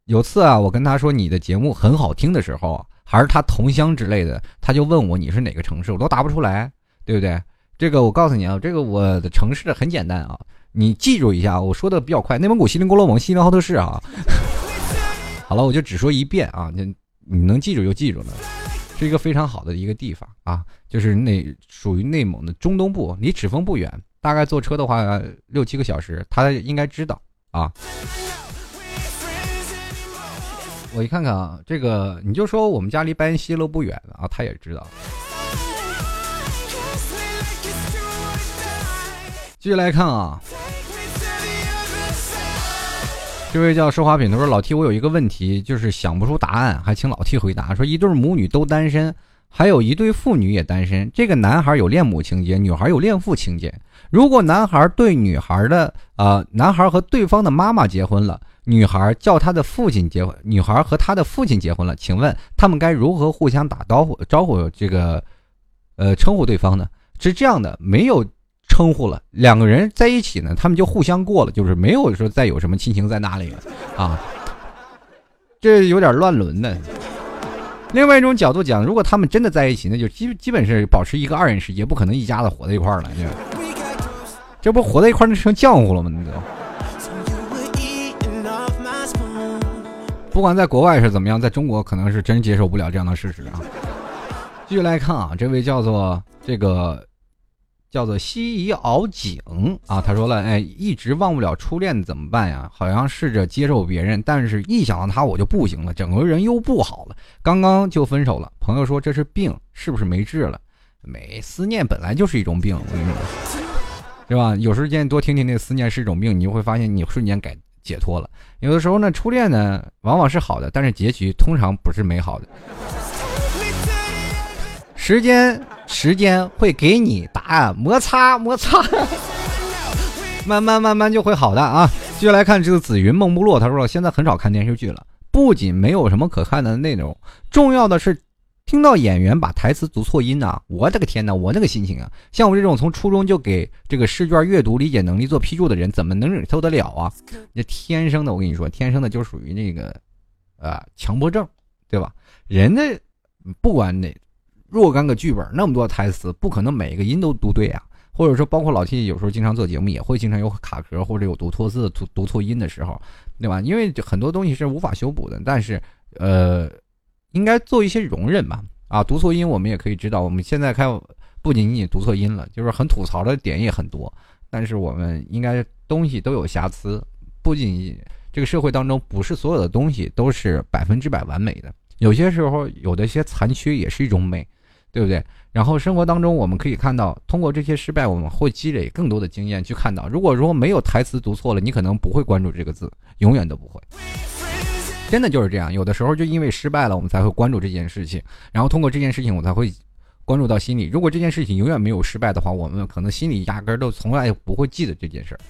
有次啊，我跟他说你的节目很好听的时候，还是他同乡之类的，他就问我你是哪个城市，我都答不出来，对不对？这个我告诉你啊，这个我的城市很简单啊，你记住一下，我说的比较快，内蒙古锡林郭勒盟锡林浩特市啊。好了，我就只说一遍啊，你你能记住就记住了，是一个非常好的一个地方啊，就是内属于内蒙的中东部，离赤峰不远，大概坐车的话六七个小时，他应该知道啊。我一看看啊，这个你就说我们家离白云西路不远啊，他也知道。继续来看啊。这位叫奢华品，他说：“老 T，我有一个问题，就是想不出答案，还请老 T 回答。说一对母女都单身，还有一对父女也单身。这个男孩有恋母情节，女孩有恋父情节。如果男孩对女孩的呃，男孩和对方的妈妈结婚了，女孩叫他的父亲结婚，女孩和他的父亲结婚了，请问他们该如何互相打招呼招呼这个呃称呼对方呢？是这样的，没有。”称呼了两个人在一起呢，他们就互相过了，就是没有说再有什么亲情在那里了啊，这有点乱伦的。另外一种角度讲，如果他们真的在一起，那就基基本是保持一个二人世界，不可能一家子活在一块儿了。这不活在一块儿那成浆糊了吗？那都。不管在国外是怎么样，在中国可能是真接受不了这样的事实啊。继续来看啊，这位叫做这个。叫做西夷敖景啊，他说了，哎，一直忘不了初恋怎么办呀？好像试着接受别人，但是一想到他我就不行了，整个人又不好了。刚刚就分手了，朋友说这是病，是不是没治了？没，思念本来就是一种病，我跟你说，是吧？有时间多听听那思念是一种病，你就会发现你瞬间改解脱了。有的时候呢，初恋呢往往是好的，但是结局通常不是美好的。时间，时间会给你答案，摩擦，摩擦，慢慢慢慢就会好的啊！继续来看这个紫云梦不落，他说现在很少看电视剧了，不仅没有什么可看的内容，重要的是听到演员把台词读错音呐！我的个天呐，我那个心情啊！像我这种从初中就给这个试卷阅读理解能力做批注的人，怎么能忍受得了啊？那天生的，我跟你说，天生的就属于那个，呃，强迫症，对吧？人家不管哪。若干个剧本，那么多台词，不可能每一个音都读对啊。或者说，包括老 T 有时候经常做节目，也会经常有卡壳或者有读错字、读读错音的时候，对吧？因为很多东西是无法修补的。但是，呃，应该做一些容忍吧。啊，读错音我们也可以知道，我们现在开不仅仅读错音了，就是很吐槽的点也很多。但是我们应该东西都有瑕疵，不仅这个社会当中不是所有的东西都是百分之百完美的，有些时候有的一些残缺也是一种美。对不对？然后生活当中，我们可以看到，通过这些失败，我们会积累更多的经验，去看到，如果说没有台词读错了，你可能不会关注这个字，永远都不会。真的就是这样，有的时候就因为失败了，我们才会关注这件事情，然后通过这件事情，我才会关注到心里。如果这件事情永远没有失败的话，我们可能心里压根儿都从来不会记得这件事儿。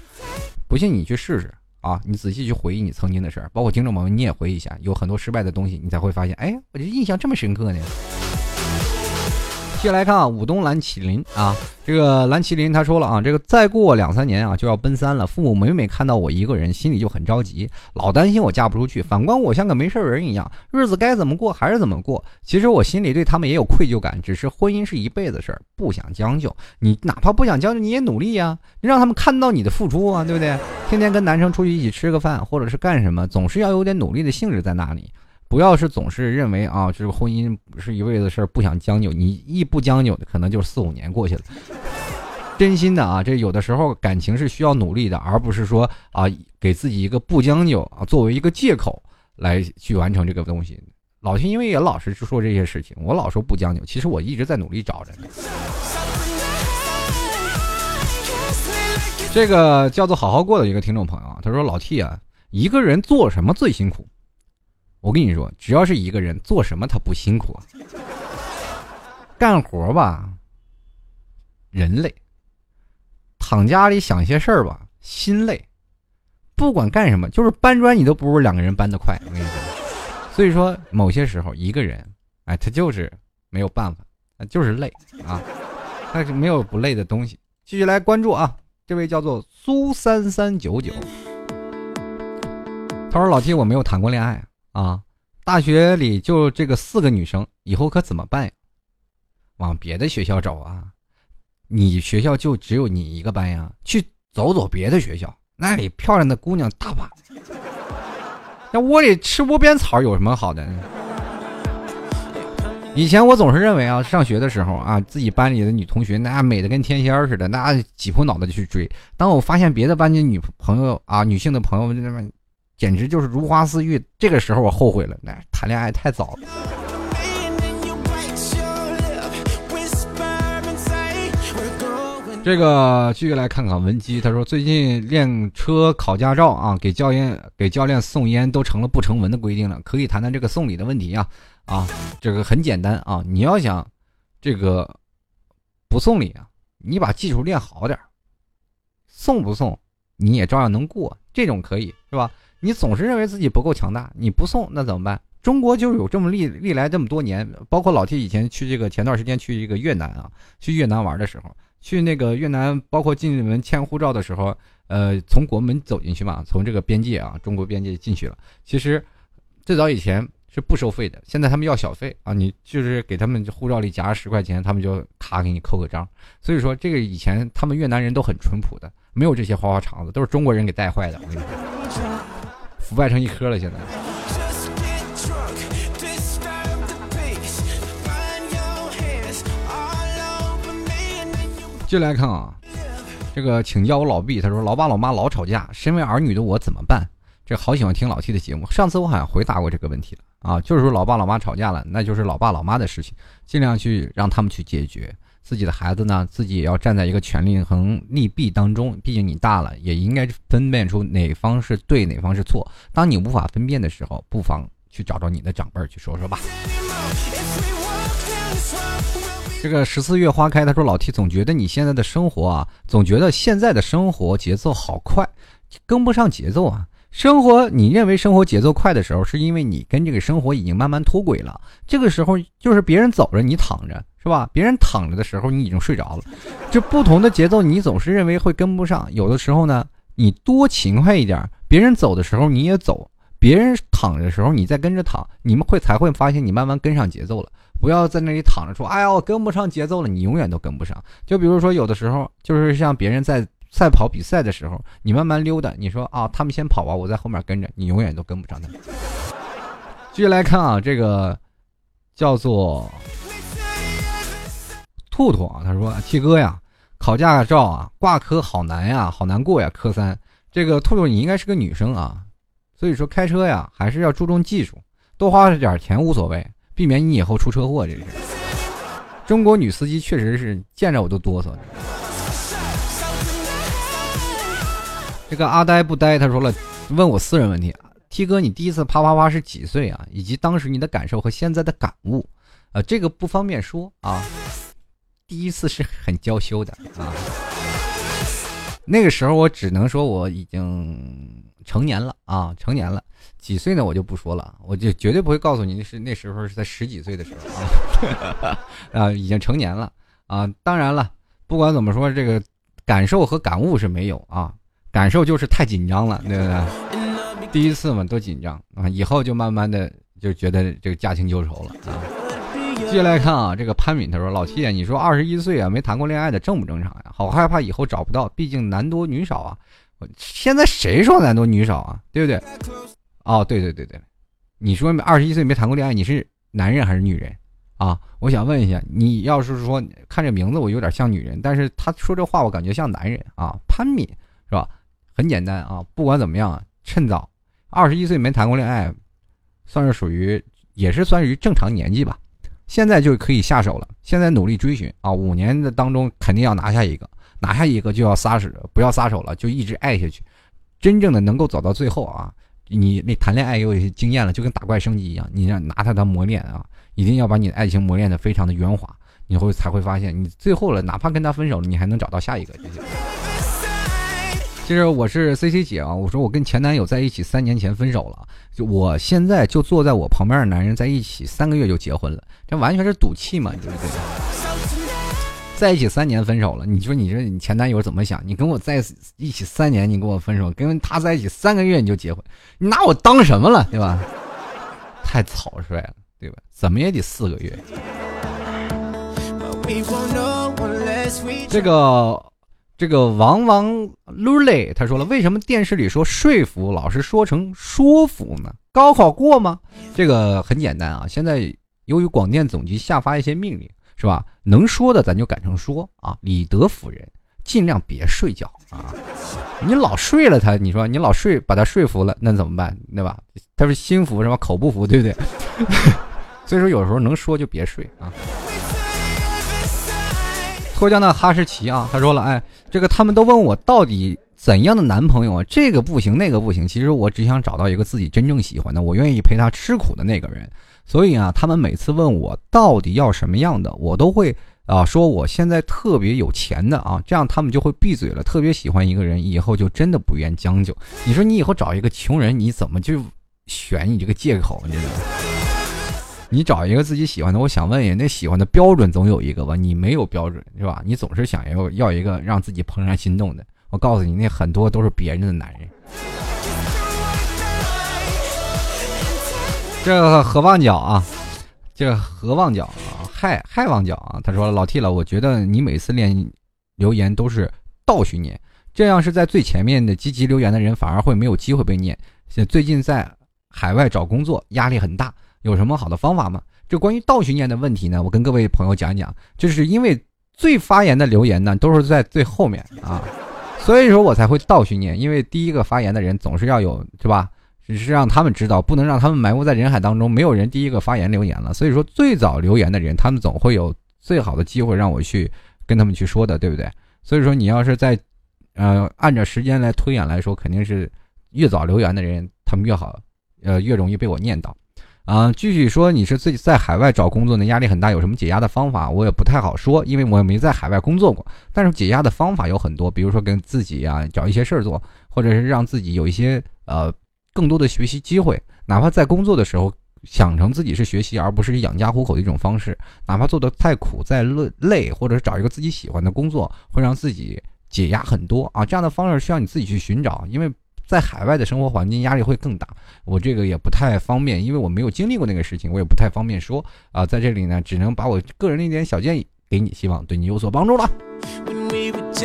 不信你去试试啊！你仔细去回忆你曾经的事儿，包括听众朋友，你也回忆一下，有很多失败的东西，你才会发现，哎，我这印象这么深刻呢。接下来看啊，武东蓝麒麟啊，这个蓝麒麟他说了啊，这个再过两三年啊就要奔三了，父母每每看到我一个人，心里就很着急，老担心我嫁不出去，反观我像个没事人一样，日子该怎么过还是怎么过。其实我心里对他们也有愧疚感，只是婚姻是一辈子事儿，不想将就。你哪怕不想将就，你也努力呀，让他们看到你的付出啊，对不对？天天跟男生出去一起吃个饭，或者是干什么，总是要有点努力的性质在那里。不要是总是认为啊，这个婚姻不是一辈子事儿，不想将就。你一不将就，可能就四五年过去了。真心的啊，这有的时候感情是需要努力的，而不是说啊，给自己一个不将就啊作为一个借口来去完成这个东西。老天因为也老是说这些事情，我老说不将就，其实我一直在努力找着呢。这个叫做好好过的一个听众朋友啊，他说老 T 啊，一个人做什么最辛苦？我跟你说，只要是一个人做什么，他不辛苦。干活吧，人累；躺家里想些事儿吧，心累。不管干什么，就是搬砖，你都不如两个人搬得快。我跟你说，所以说某些时候一个人，哎，他就是没有办法，就是累啊，他是没有不累的东西。继续来关注啊，这位叫做苏三三九九，他说：“老七，我没有谈过恋爱。”啊，大学里就这个四个女生，以后可怎么办呀？往别的学校找啊！你学校就只有你一个班呀？去走走别的学校，那里漂亮的姑娘大把。那窝里吃窝边草有什么好的？以前我总是认为啊，上学的时候啊，自己班里的女同学那美的跟天仙似的，那挤破脑袋就去追。当我发现别的班级女朋友啊，女性的朋友们那么。简直就是如花似玉，这个时候我后悔了，那谈恋爱太早了。这个继续来看看文姬，他说最近练车考驾照啊，给教练给教练送烟都成了不成文的规定了，可以谈谈这个送礼的问题啊啊，这个很简单啊，你要想这个不送礼啊，你把技术练好点送不送你也照样能过，这种可以是吧？你总是认为自己不够强大，你不送那怎么办？中国就有这么历历来这么多年，包括老 T 以前去这个前段时间去一个越南啊，去越南玩的时候，去那个越南，包括进门签护照的时候，呃，从国门走进去嘛，从这个边界啊，中国边界进去了。其实最早以前是不收费的，现在他们要小费啊，你就是给他们护照里夹十块钱，他们就卡给你扣个章。所以说这个以前他们越南人都很淳朴的，没有这些花花肠子，都是中国人给带坏的。腐败成一颗了，现在。进来看啊，这个请教我老毕，他说老爸老妈老吵架，身为儿女的我怎么办？这好喜欢听老 T 的节目，上次我好像回答过这个问题了啊，就是说老爸老妈吵架了，那就是老爸老妈的事情，尽量去让他们去解决。自己的孩子呢，自己也要站在一个权力衡利弊当中，毕竟你大了，也应该分辨出哪方是对，哪方是错。当你无法分辨的时候，不妨去找找你的长辈去说说吧。这个十四月花开，他说老 T 总觉得你现在的生活啊，总觉得现在的生活节奏好快，跟不上节奏啊。生活，你认为生活节奏快的时候，是因为你跟这个生活已经慢慢脱轨了。这个时候就是别人走着你躺着，是吧？别人躺着的时候你已经睡着了。就不同的节奏，你总是认为会跟不上。有的时候呢，你多勤快一点，别人走的时候你也走，别人躺着的时候你再跟着躺，你们会才会发现你慢慢跟上节奏了。不要在那里躺着说，哎呀，我跟不上节奏了，你永远都跟不上。就比如说有的时候，就是像别人在。赛跑比赛的时候，你慢慢溜达，你说啊，他们先跑吧，我在后面跟着，你永远都跟不上他们。继续来看啊，这个叫做兔兔啊，他说七哥呀，考驾照啊，挂科好难呀，好难过呀，科三。这个兔兔你应该是个女生啊，所以说开车呀还是要注重技术，多花点钱无所谓，避免你以后出车祸。这是中国女司机确实是见着我都哆嗦。这个阿呆不呆，他说了，问我私人问题，T 哥，你第一次啪啪啪是几岁啊？以及当时你的感受和现在的感悟，啊，这个不方便说啊。第一次是很娇羞的啊，那个时候我只能说我已经成年了啊，成年了。几岁呢？我就不说了，我就绝对不会告诉你是那时候是在十几岁的时候，啊，已经成年了啊。当然了，不管怎么说，这个感受和感悟是没有啊。感受就是太紧张了，对不对？第一次嘛，都紧张啊！以后就慢慢的就觉得这个驾轻就熟了啊。接下来看啊，这个潘敏他说：“老七，你说二十一岁啊，没谈过恋爱的正不正常呀？好害怕以后找不到，毕竟男多女少啊。现在谁说男多女少啊？对不对？哦，对对对对，你说二十一岁没谈过恋爱，你是男人还是女人啊？我想问一下，你要是说看这名字我有点像女人，但是他说这话我感觉像男人啊。潘敏是吧？”很简单啊，不管怎么样，趁早，二十一岁没谈过恋爱，算是属于也是算于正常年纪吧。现在就可以下手了，现在努力追寻啊，五年的当中肯定要拿下一个，拿下一个就要撒手，不要撒手了，就一直爱下去，真正的能够走到最后啊。你那谈恋爱也有一些经验了，就跟打怪升级一样，你要拿它当磨练啊，一定要把你的爱情磨练的非常的圆滑，你会才会发现，你最后了，哪怕跟他分手了，你还能找到下一个。其实我是 C C 姐啊，我说我跟前男友在一起三年前分手了，就我现在就坐在我旁边的男人在一起三个月就结婚了，这完全是赌气嘛，对不对？在一起三年分手了，你说你这你前男友怎么想？你跟我在一起三年，你跟我分手，跟他在一起三个月你就结婚，你拿我当什么了，对吧？太草率了，对吧？怎么也得四个月。这个。这个王王噜嘞，他说了，为什么电视里说说服老是说成说服呢？高考过吗？这个很简单啊，现在由于广电总局下发一些命令，是吧？能说的咱就改成说啊，以德服人，尽量别睡觉啊。你老睡了他，你说你老睡把他说服了，那怎么办？对吧？他是心服是吧？口不服，对不对？所以说有时候能说就别睡啊。脱缰的哈士奇啊，他说了，哎，这个他们都问我到底怎样的男朋友啊？这个不行，那个不行。其实我只想找到一个自己真正喜欢的，我愿意陪他吃苦的那个人。所以啊，他们每次问我到底要什么样的，我都会啊说我现在特别有钱的啊，这样他们就会闭嘴了。特别喜欢一个人，以后就真的不愿将就。你说你以后找一个穷人，你怎么就选你这个借口？你知道吗？你找一个自己喜欢的，我想问一下，那喜欢的标准总有一个吧？你没有标准是吧？你总是想要要一个让自己怦然心动的。我告诉你，那很多都是别人的男人。这个何旺角啊，这何旺角啊，嗨嗨旺角啊，他说老 T 了，我觉得你每次练留言都是倒叙念，这样是在最前面的积极留言的人反而会没有机会被念。最近在海外找工作压力很大。有什么好的方法吗？这关于倒叙念的问题呢？我跟各位朋友讲讲，就是因为最发言的留言呢，都是在最后面啊，所以说我才会倒序念，因为第一个发言的人总是要有，是吧？只是让他们知道，不能让他们埋没在人海当中，没有人第一个发言留言了。所以说，最早留言的人，他们总会有最好的机会让我去跟他们去说的，对不对？所以说，你要是在，呃，按照时间来推演来说，肯定是越早留言的人，他们越好，呃，越容易被我念到。啊，继续说，你是自己在海外找工作呢，压力很大，有什么解压的方法？我也不太好说，因为我也没在海外工作过。但是解压的方法有很多，比如说跟自己啊找一些事儿做，或者是让自己有一些呃。更多的学习机会，哪怕在工作的时候想成自己是学习，而不是养家糊口的一种方式。哪怕做的再苦再累累，或者是找一个自己喜欢的工作，会让自己解压很多啊！这样的方式需要你自己去寻找，因为在海外的生活环境压力会更大。我这个也不太方便，因为我没有经历过那个事情，我也不太方便说啊。在这里呢，只能把我个人的一点小建议给你，希望对你有所帮助了。继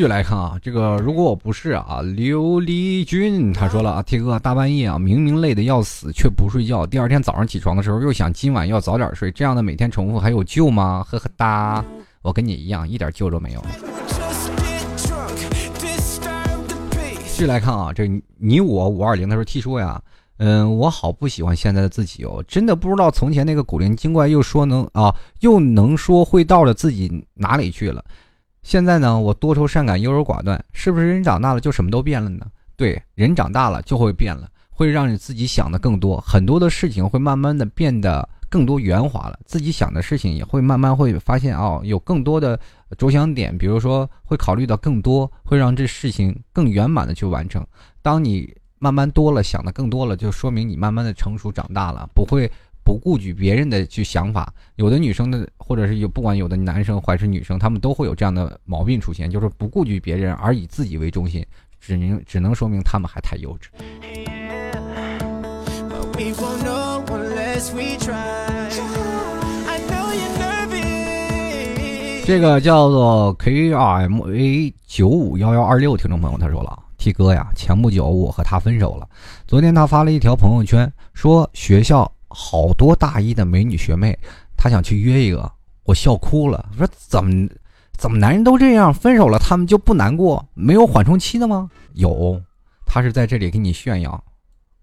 续来看啊，这个如果我不是啊，刘丽君他说了啊，T 哥大半夜啊，明明累得要死却不睡觉，第二天早上起床的时候又想今晚要早点睡，这样的每天重复还有救吗？呵呵哒，我跟你一样，一点救都没有。继续来看啊，这你我五二零他说 T 说呀，嗯，我好不喜欢现在的自己哦，真的不知道从前那个古灵精怪又说能啊又能说会道的自己哪里去了。现在呢，我多愁善感、优柔寡断，是不是人长大了就什么都变了呢？对，人长大了就会变了，会让你自己想的更多，很多的事情会慢慢的变得更多圆滑了，自己想的事情也会慢慢会发现哦，有更多的着想点，比如说会考虑到更多，会让这事情更圆满的去完成。当你慢慢多了，想的更多了，就说明你慢慢的成熟长大了，不会。不顾及别人的去想法，有的女生的，或者是有不管有的男生还是女生，他们都会有这样的毛病出现，就是不顾及别人而以自己为中心，只能只能说明他们还太幼稚。这个叫做 K R M A 九五幺幺二六听众朋友他说了，T 哥呀，前不久我和他分手了，昨天他发了一条朋友圈，说学校。好多大一的美女学妹，她想去约一个，我笑哭了。说怎么怎么男人都这样，分手了他们就不难过，没有缓冲期的吗？有，他是在这里给你炫耀，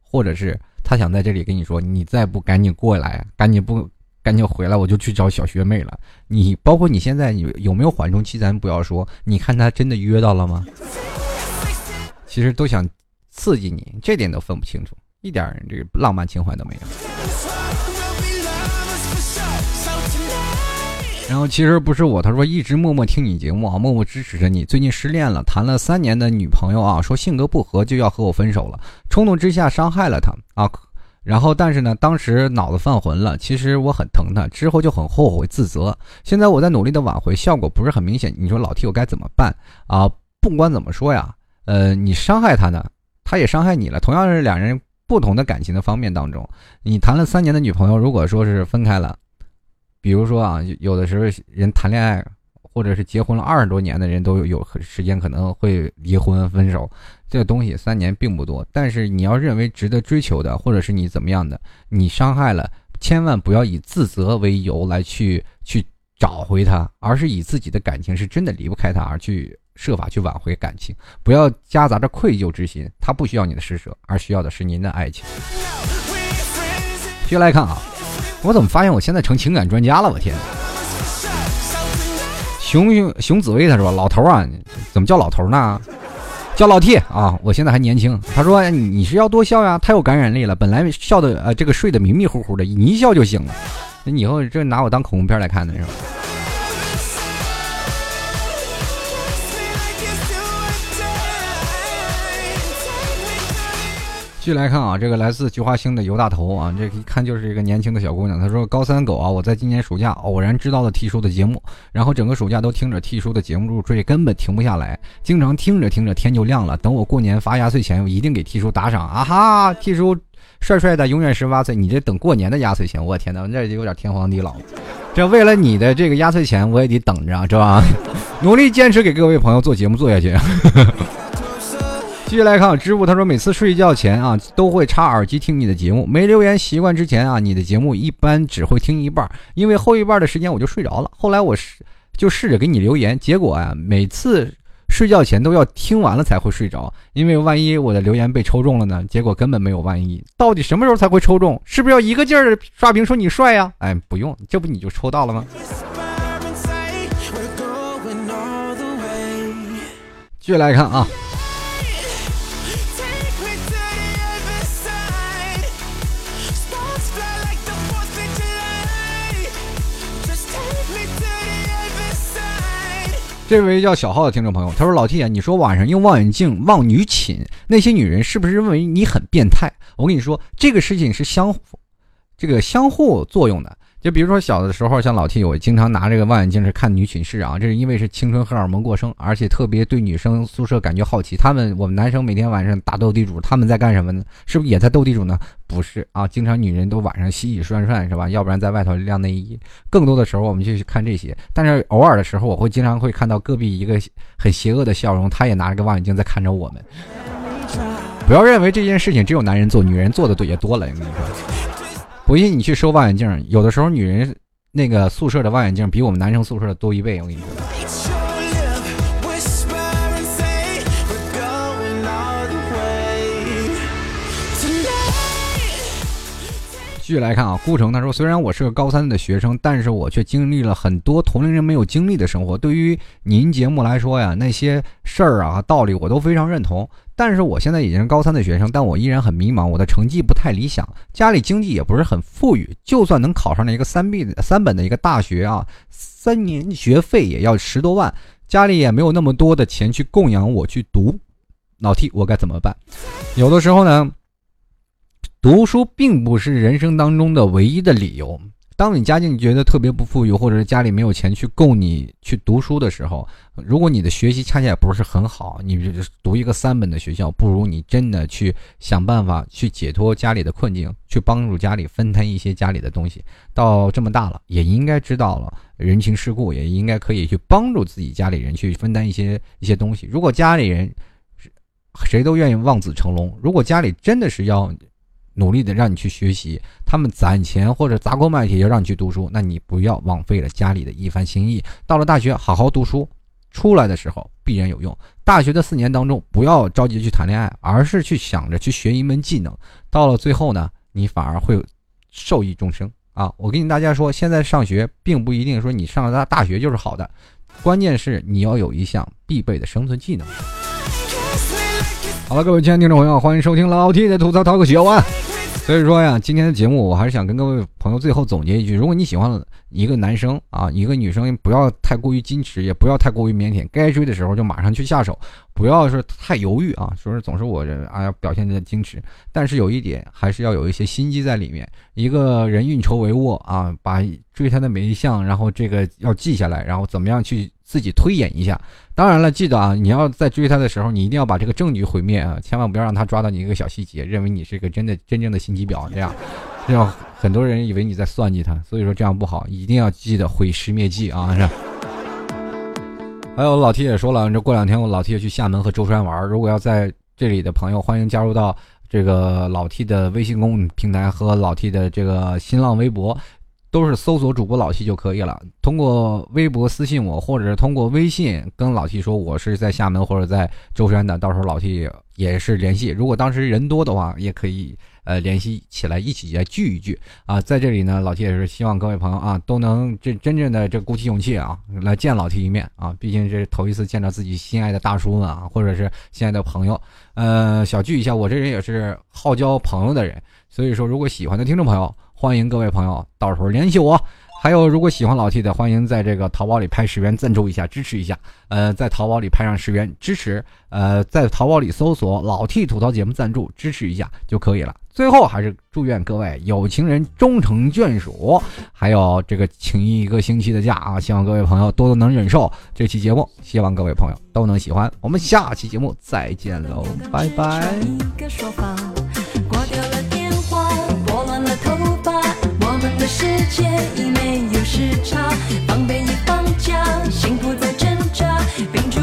或者是他想在这里跟你说，你再不赶紧过来，赶紧不赶紧回来，我就去找小学妹了。你包括你现在有有没有缓冲期，咱不要说，你看他真的约到了吗？其实都想刺激你，这点都分不清楚。一点这个浪漫情怀都没有。然后其实不是我，他说一直默默听你节目啊，默默支持着你。最近失恋了，谈了三年的女朋友啊，说性格不合就要和我分手了，冲动之下伤害了她啊。然后但是呢，当时脑子犯浑了，其实我很疼她，之后就很后悔自责。现在我在努力的挽回，效果不是很明显。你说老 T 我该怎么办啊？不管怎么说呀，呃，你伤害她呢，她也伤害你了，同样是两人。不同的感情的方面当中，你谈了三年的女朋友，如果说是分开了，比如说啊，有的时候人谈恋爱或者是结婚了二十多年的人都有时间可能会离婚分手，这个东西三年并不多。但是你要认为值得追求的，或者是你怎么样的，你伤害了，千万不要以自责为由来去去找回他，而是以自己的感情是真的离不开他而去。设法去挽回感情，不要夹杂着愧疚之心。他不需要你的施舍，而需要的是您的爱情。接下来看啊，我怎么发现我现在成情感专家了？我天！熊熊熊紫薇他说：“老头啊，怎么叫老头呢？叫老 T 啊！我现在还年轻。”他说：“你是要多笑呀，太有感染力了。本来笑的呃，这个睡得迷迷糊糊的，你一笑就醒了。你以后这拿我当恐怖片来看的是吧？”继续来看啊，这个来自菊花星的尤大头啊，这一看就是一个年轻的小姑娘。她说：“高三狗啊，我在今年暑假偶然知道了 T 叔的节目，然后整个暑假都听着 T 叔的节目入睡，根本停不下来。经常听着听着天就亮了。等我过年发压岁钱，我一定给 T 叔打赏啊哈！T 叔帅帅的，永远十八岁。你这等过年的压岁钱，我天哪，这有点天荒地老。这为了你的这个压岁钱，我也得等着，是吧？努力坚持给各位朋友做节目做下去。”继续来看支付，他说每次睡觉前啊都会插耳机听你的节目，没留言习惯之前啊，你的节目一般只会听一半，因为后一半的时间我就睡着了。后来我试就试着给你留言，结果啊每次睡觉前都要听完了才会睡着，因为万一我的留言被抽中了呢？结果根本没有万一，到底什么时候才会抽中？是不是要一个劲儿的刷屏说你帅呀？哎，不用，这不你就抽到了吗？继续来看啊。这位叫小浩的听众朋友，他说：“老 T 啊，你说晚上用望远镜望女寝，那些女人是不是认为你很变态？我跟你说，这个事情是相互，这个相互作用的。”就比如说小的时候，像老 T，我经常拿这个望远镜是看女寝室啊，这是因为是青春荷尔蒙过剩，而且特别对女生宿舍感觉好奇。他们我们男生每天晚上打斗地主，他们在干什么呢？是不是也在斗地主呢？不是啊，经常女人都晚上洗洗涮涮是吧？要不然在外头晾内衣。更多的时候我们就去看这些，但是偶尔的时候，我会经常会看到隔壁一个很邪恶的笑容，他也拿着个望远镜在看着我们。不要认为这件事情只有男人做，女人做的也多了。我跟你说。不信你去收望远镜，有的时候女人那个宿舍的望远镜比我们男生宿舍的多一倍。我跟你说。继续来看啊，顾城他说：“虽然我是个高三的学生，但是我却经历了很多同龄人没有经历的生活。对于您节目来说呀，那些事儿啊、道理我都非常认同。但是我现在已经是高三的学生，但我依然很迷茫。我的成绩不太理想，家里经济也不是很富裕。就算能考上了一个三 B 三本的一个大学啊，三年学费也要十多万，家里也没有那么多的钱去供养我去读。老 T，我该怎么办？有的时候呢。”读书并不是人生当中的唯一的理由。当你家境觉得特别不富裕，或者是家里没有钱去供你去读书的时候，如果你的学习恰恰也不是很好，你读一个三本的学校，不如你真的去想办法去解脱家里的困境，去帮助家里分摊一些家里的东西。到这么大了，也应该知道了人情世故，也应该可以去帮助自己家里人去分担一些一些东西。如果家里人谁都愿意望子成龙，如果家里真的是要。努力的让你去学习，他们攒钱或者砸锅卖铁要让你去读书，那你不要枉费了家里的一番心意。到了大学，好好读书，出来的时候必然有用。大学的四年当中，不要着急去谈恋爱，而是去想着去学一门技能。到了最后呢，你反而会受益终生啊！我跟大家说，现在上学并不一定说你上了大大学就是好的，关键是你要有一项必备的生存技能。好了，各位亲爱的听众朋友，欢迎收听老 T 的吐槽涛哥小啊。所以说呀，今天的节目我还是想跟各位朋友最后总结一句：如果你喜欢一个男生啊，一个女生，不要太过于矜持，也不要太过于腼腆，该追的时候就马上去下手，不要是太犹豫啊。说是总是我这啊要表现的矜持，但是有一点还是要有一些心机在里面。一个人运筹帷幄啊，把追她的每一项，然后这个要记下来，然后怎么样去。自己推演一下，当然了，记得啊，你要在追他的时候，你一定要把这个证据毁灭啊，千万不要让他抓到你一个小细节，认为你是一个真的真正的心机婊，这样，这样很多人以为你在算计他，所以说这样不好，一定要记得毁尸灭迹啊！是。还有老 T 也说了，这过两天我老 T 去厦门和舟山玩，如果要在这里的朋友，欢迎加入到这个老 T 的微信公众平台和老 T 的这个新浪微博。都是搜索主播老 T 就可以了。通过微博私信我，或者是通过微信跟老 T 说我是在厦门或者在舟山的，到时候老 T 也是联系。如果当时人多的话，也可以呃联系起来一起来聚一聚啊。在这里呢，老 T 也是希望各位朋友啊都能真真正的这鼓起勇气啊来见老 T 一面啊。毕竟这是头一次见到自己心爱的大叔们啊，或者是心爱的朋友，呃小聚一下。我这人也是好交朋友的人，所以说如果喜欢的听众朋友。欢迎各位朋友到时候联系我。还有，如果喜欢老 T 的，欢迎在这个淘宝里拍十元赞助一下，支持一下。呃，在淘宝里拍上十元支持，呃，在淘宝里搜索“老 T 吐槽节目赞助”，支持一下就可以了。最后，还是祝愿各位有情人终成眷属。还有这个请一个星期的假啊，希望各位朋友多多能忍受这期节目，希望各位朋友都能喜欢。我们下期节目再见喽，拜拜。世界已没有时差，防备已放假，幸福在挣扎，屏住